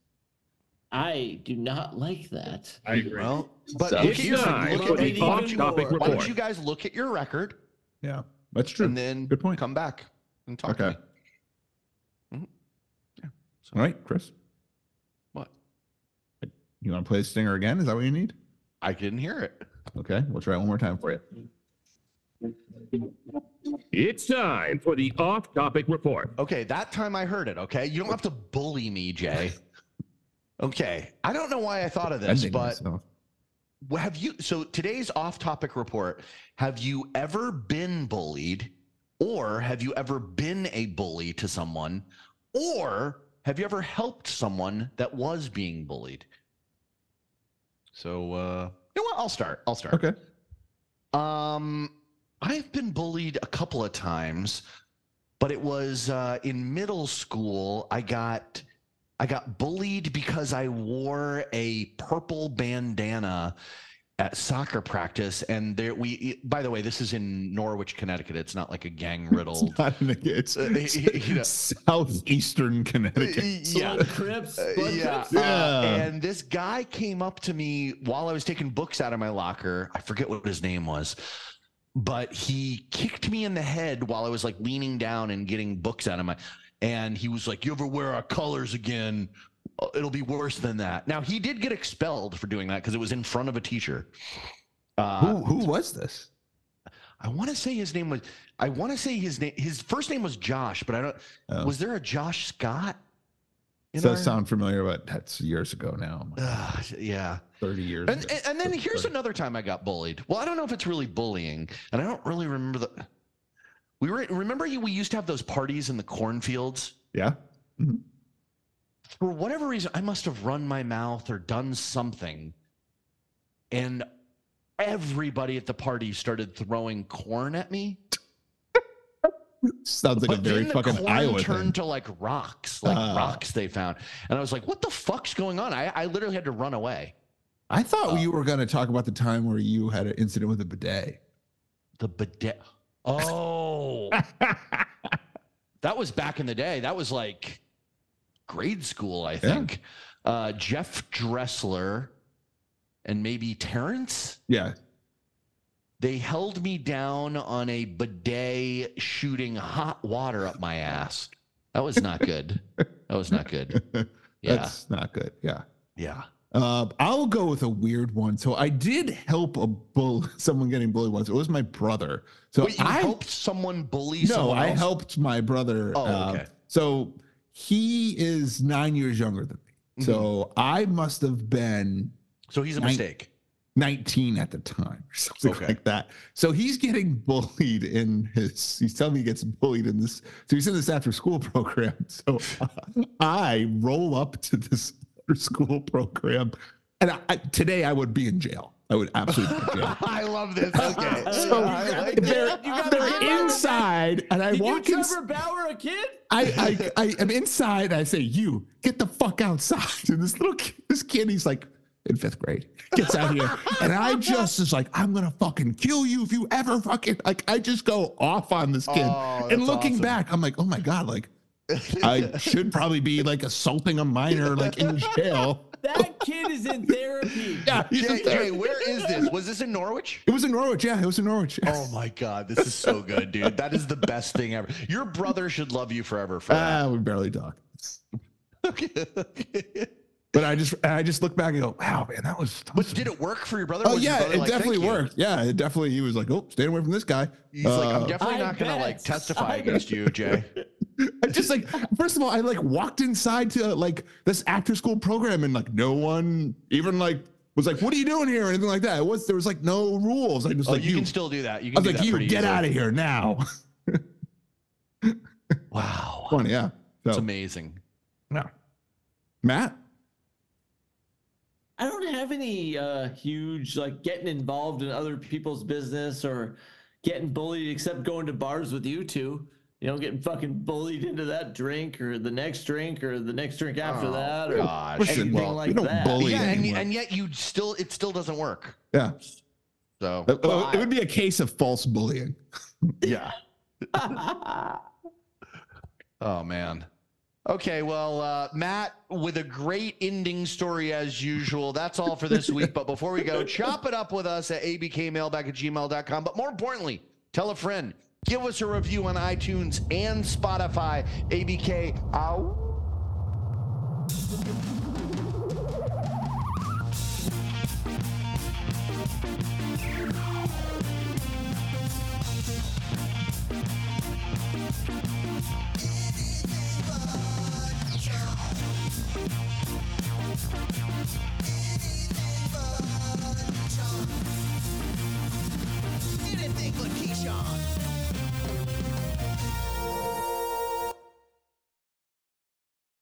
I do not like that.
I agree.
Well, but
So-
look at your,
time
look at,
the off-topic
why don't you guys look at your record
Yeah. That's true.
and then
Good point.
come back and talk
Okay.
to me. Mm-hmm.
All right, Chris.
What?
You want to play the stinger again? Is that what you need?
I didn't hear it.
Okay, we'll try it one more time for you.
It's time for the off-topic report.
Okay, that time I heard it. Okay, you don't have to bully me, Jay. *laughs* Okay, I don't know why I thought of this, but
myself.
Well, have you so today's off-topic report have you ever been bullied or have you ever been a bully to someone or have you ever helped someone that was being bullied so uh you know what i'll start i'll start
Okay.
um, I've been bullied a couple of times, but it was uh, in middle school. I got I got bullied because I wore a purple bandana at soccer practice, and there we. By the way, this is in Norwich, Connecticut. It's not like a gang riddled. *laughs*
It's not in the, it's
Uh, you know.
southeastern Connecticut.
yeah.
Blood Crips.
Uh,
Blood
yeah.
Crips.
Uh,
Yeah.
and this guy came up to me while I was taking books out of my locker. I forget what his name was, but he kicked me in the head while I was like leaning down and getting books out of my. And he was like, "You ever wear our colors again? Uh, It'll be worse than that." Now he did get expelled for doing that because it was in front of a teacher. Uh,
who who was this?
I want to say his name was. I want to say his name. His first name was Josh, but I don't.
Oh.
Was there a Josh Scott? in
Does
our-
sound familiar, but that's years ago now.
Ugh, yeah.
Thirty years.
And, and, and then
Thirty-
here's
thirty.
another time I got bullied. Well, I don't know if it's really bullying, and I don't really remember the. We were remember you. We used to have those parties in the cornfields.
Yeah.
For whatever reason, I must have run my mouth or done something, and everybody at the party started throwing corn at me. *laughs*
Sounds like a very fucking
corn
Iowa
turned
thing.
to like rocks, like
Ah.
rocks they found, and I was like, "What the fuck's going on?" I, I literally had to run away.
I thought
uh,
you were going to talk about the time where you had an incident with a bidet.
The bidet. Oh, *laughs* that was back in the day. That was like grade school, I think. Uh, Jeff Dressler and maybe Terrence.
Yeah.
they held me down on a bidet shooting hot water up my ass. That was not good. that was not good. *laughs* Yeah.
That's not good. Yeah.
yeah.
Uh, I'll go with a weird one. So I did help a bull, *laughs* someone getting bullied once. It was my brother. So
Wait, you
I
helped someone bully someone?
no,
someone
I helped my brother.
Oh,
uh,
okay.
so he is nine years younger than me.
Mm-hmm.
So I must have been
So he's a
Nine-
mistake.
19 at the time or *laughs* something
Okay.
like that. So he's getting *laughs* bullied in his, he's telling me he gets bullied in this. So he's in this after school program. So I roll up to this after school program. And I, I- today I would be in jail. I would absolutely be in jail. *laughs*
I love this. Okay. *laughs*
So
like
they're,
You gotta
they're inside and I
Did you
walk in.
Trevor Bauer a kid?
I, I, I am inside. And I say, "You get the fuck outside!" *laughs* And this little kid, this kid, he's like in fifth grade, gets out here, and I just is like, "I'm gonna fucking kill you if you ever fucking like." I just go off on this kid,
Oh,
and looking
awesome.
back, I'm like, "Oh my god!" Like, I *laughs* should probably be like assaulting a minor, like in jail. *laughs*
That kid is in therapy. *laughs*
Yeah, he's
Jay,
just there.
Jay, where is this? Was this in Norwich?
it was in Norwich. Yeah, it was in Norwich.
Oh my God, this is so good, dude. That is the best thing ever. Your brother should love you forever for that.
Ah, we barely talk.
Okay.
But I just, I just look back and go, "Wow, man, that was." that
but did it work for your brother?
Oh
Was
yeah,
brother
it
like,
definitely
"Thank you"?
worked. Yeah, it definitely. He was like, "Oh, stay away from this guy."
He's like, I'm
Uh,
definitely
I
not gonna like testify
I
against you, Jay.
I just like, first of all, I like walked inside to like this after school program, and like no one even like was like, "What are you doing here?" or anything like that. It was there was like no rules. I just
Oh,
like
you,
you.
can still do that. You
I
can
was
do
like,
that
"You get
easily.
out of here now." *laughs*
Wow,
Funny, yeah.
it's
So,
amazing.
yeah. Matt.
I don't have any uh, huge like getting involved in other people's business or getting bullied, except going to bars with you two. You know, getting fucking bullied into that drink or the next drink or the next drink after
Oh,
that or
gosh.
Anything
well,
like
we don't
that.
bully
yeah, and, and yet you still it still doesn't work.
Yeah,
So
it,
Well,
it would be a case of false bullying. *laughs*
yeah. *laughs* Oh man. Okay, well, uh, Matt, with a great ending story as usual. That's all for this week. But before we go, chop it up with us at abkmailback at gmail.com. But more importantly, tell a friend. Give us a review on iTunes and Spotify. ABK out.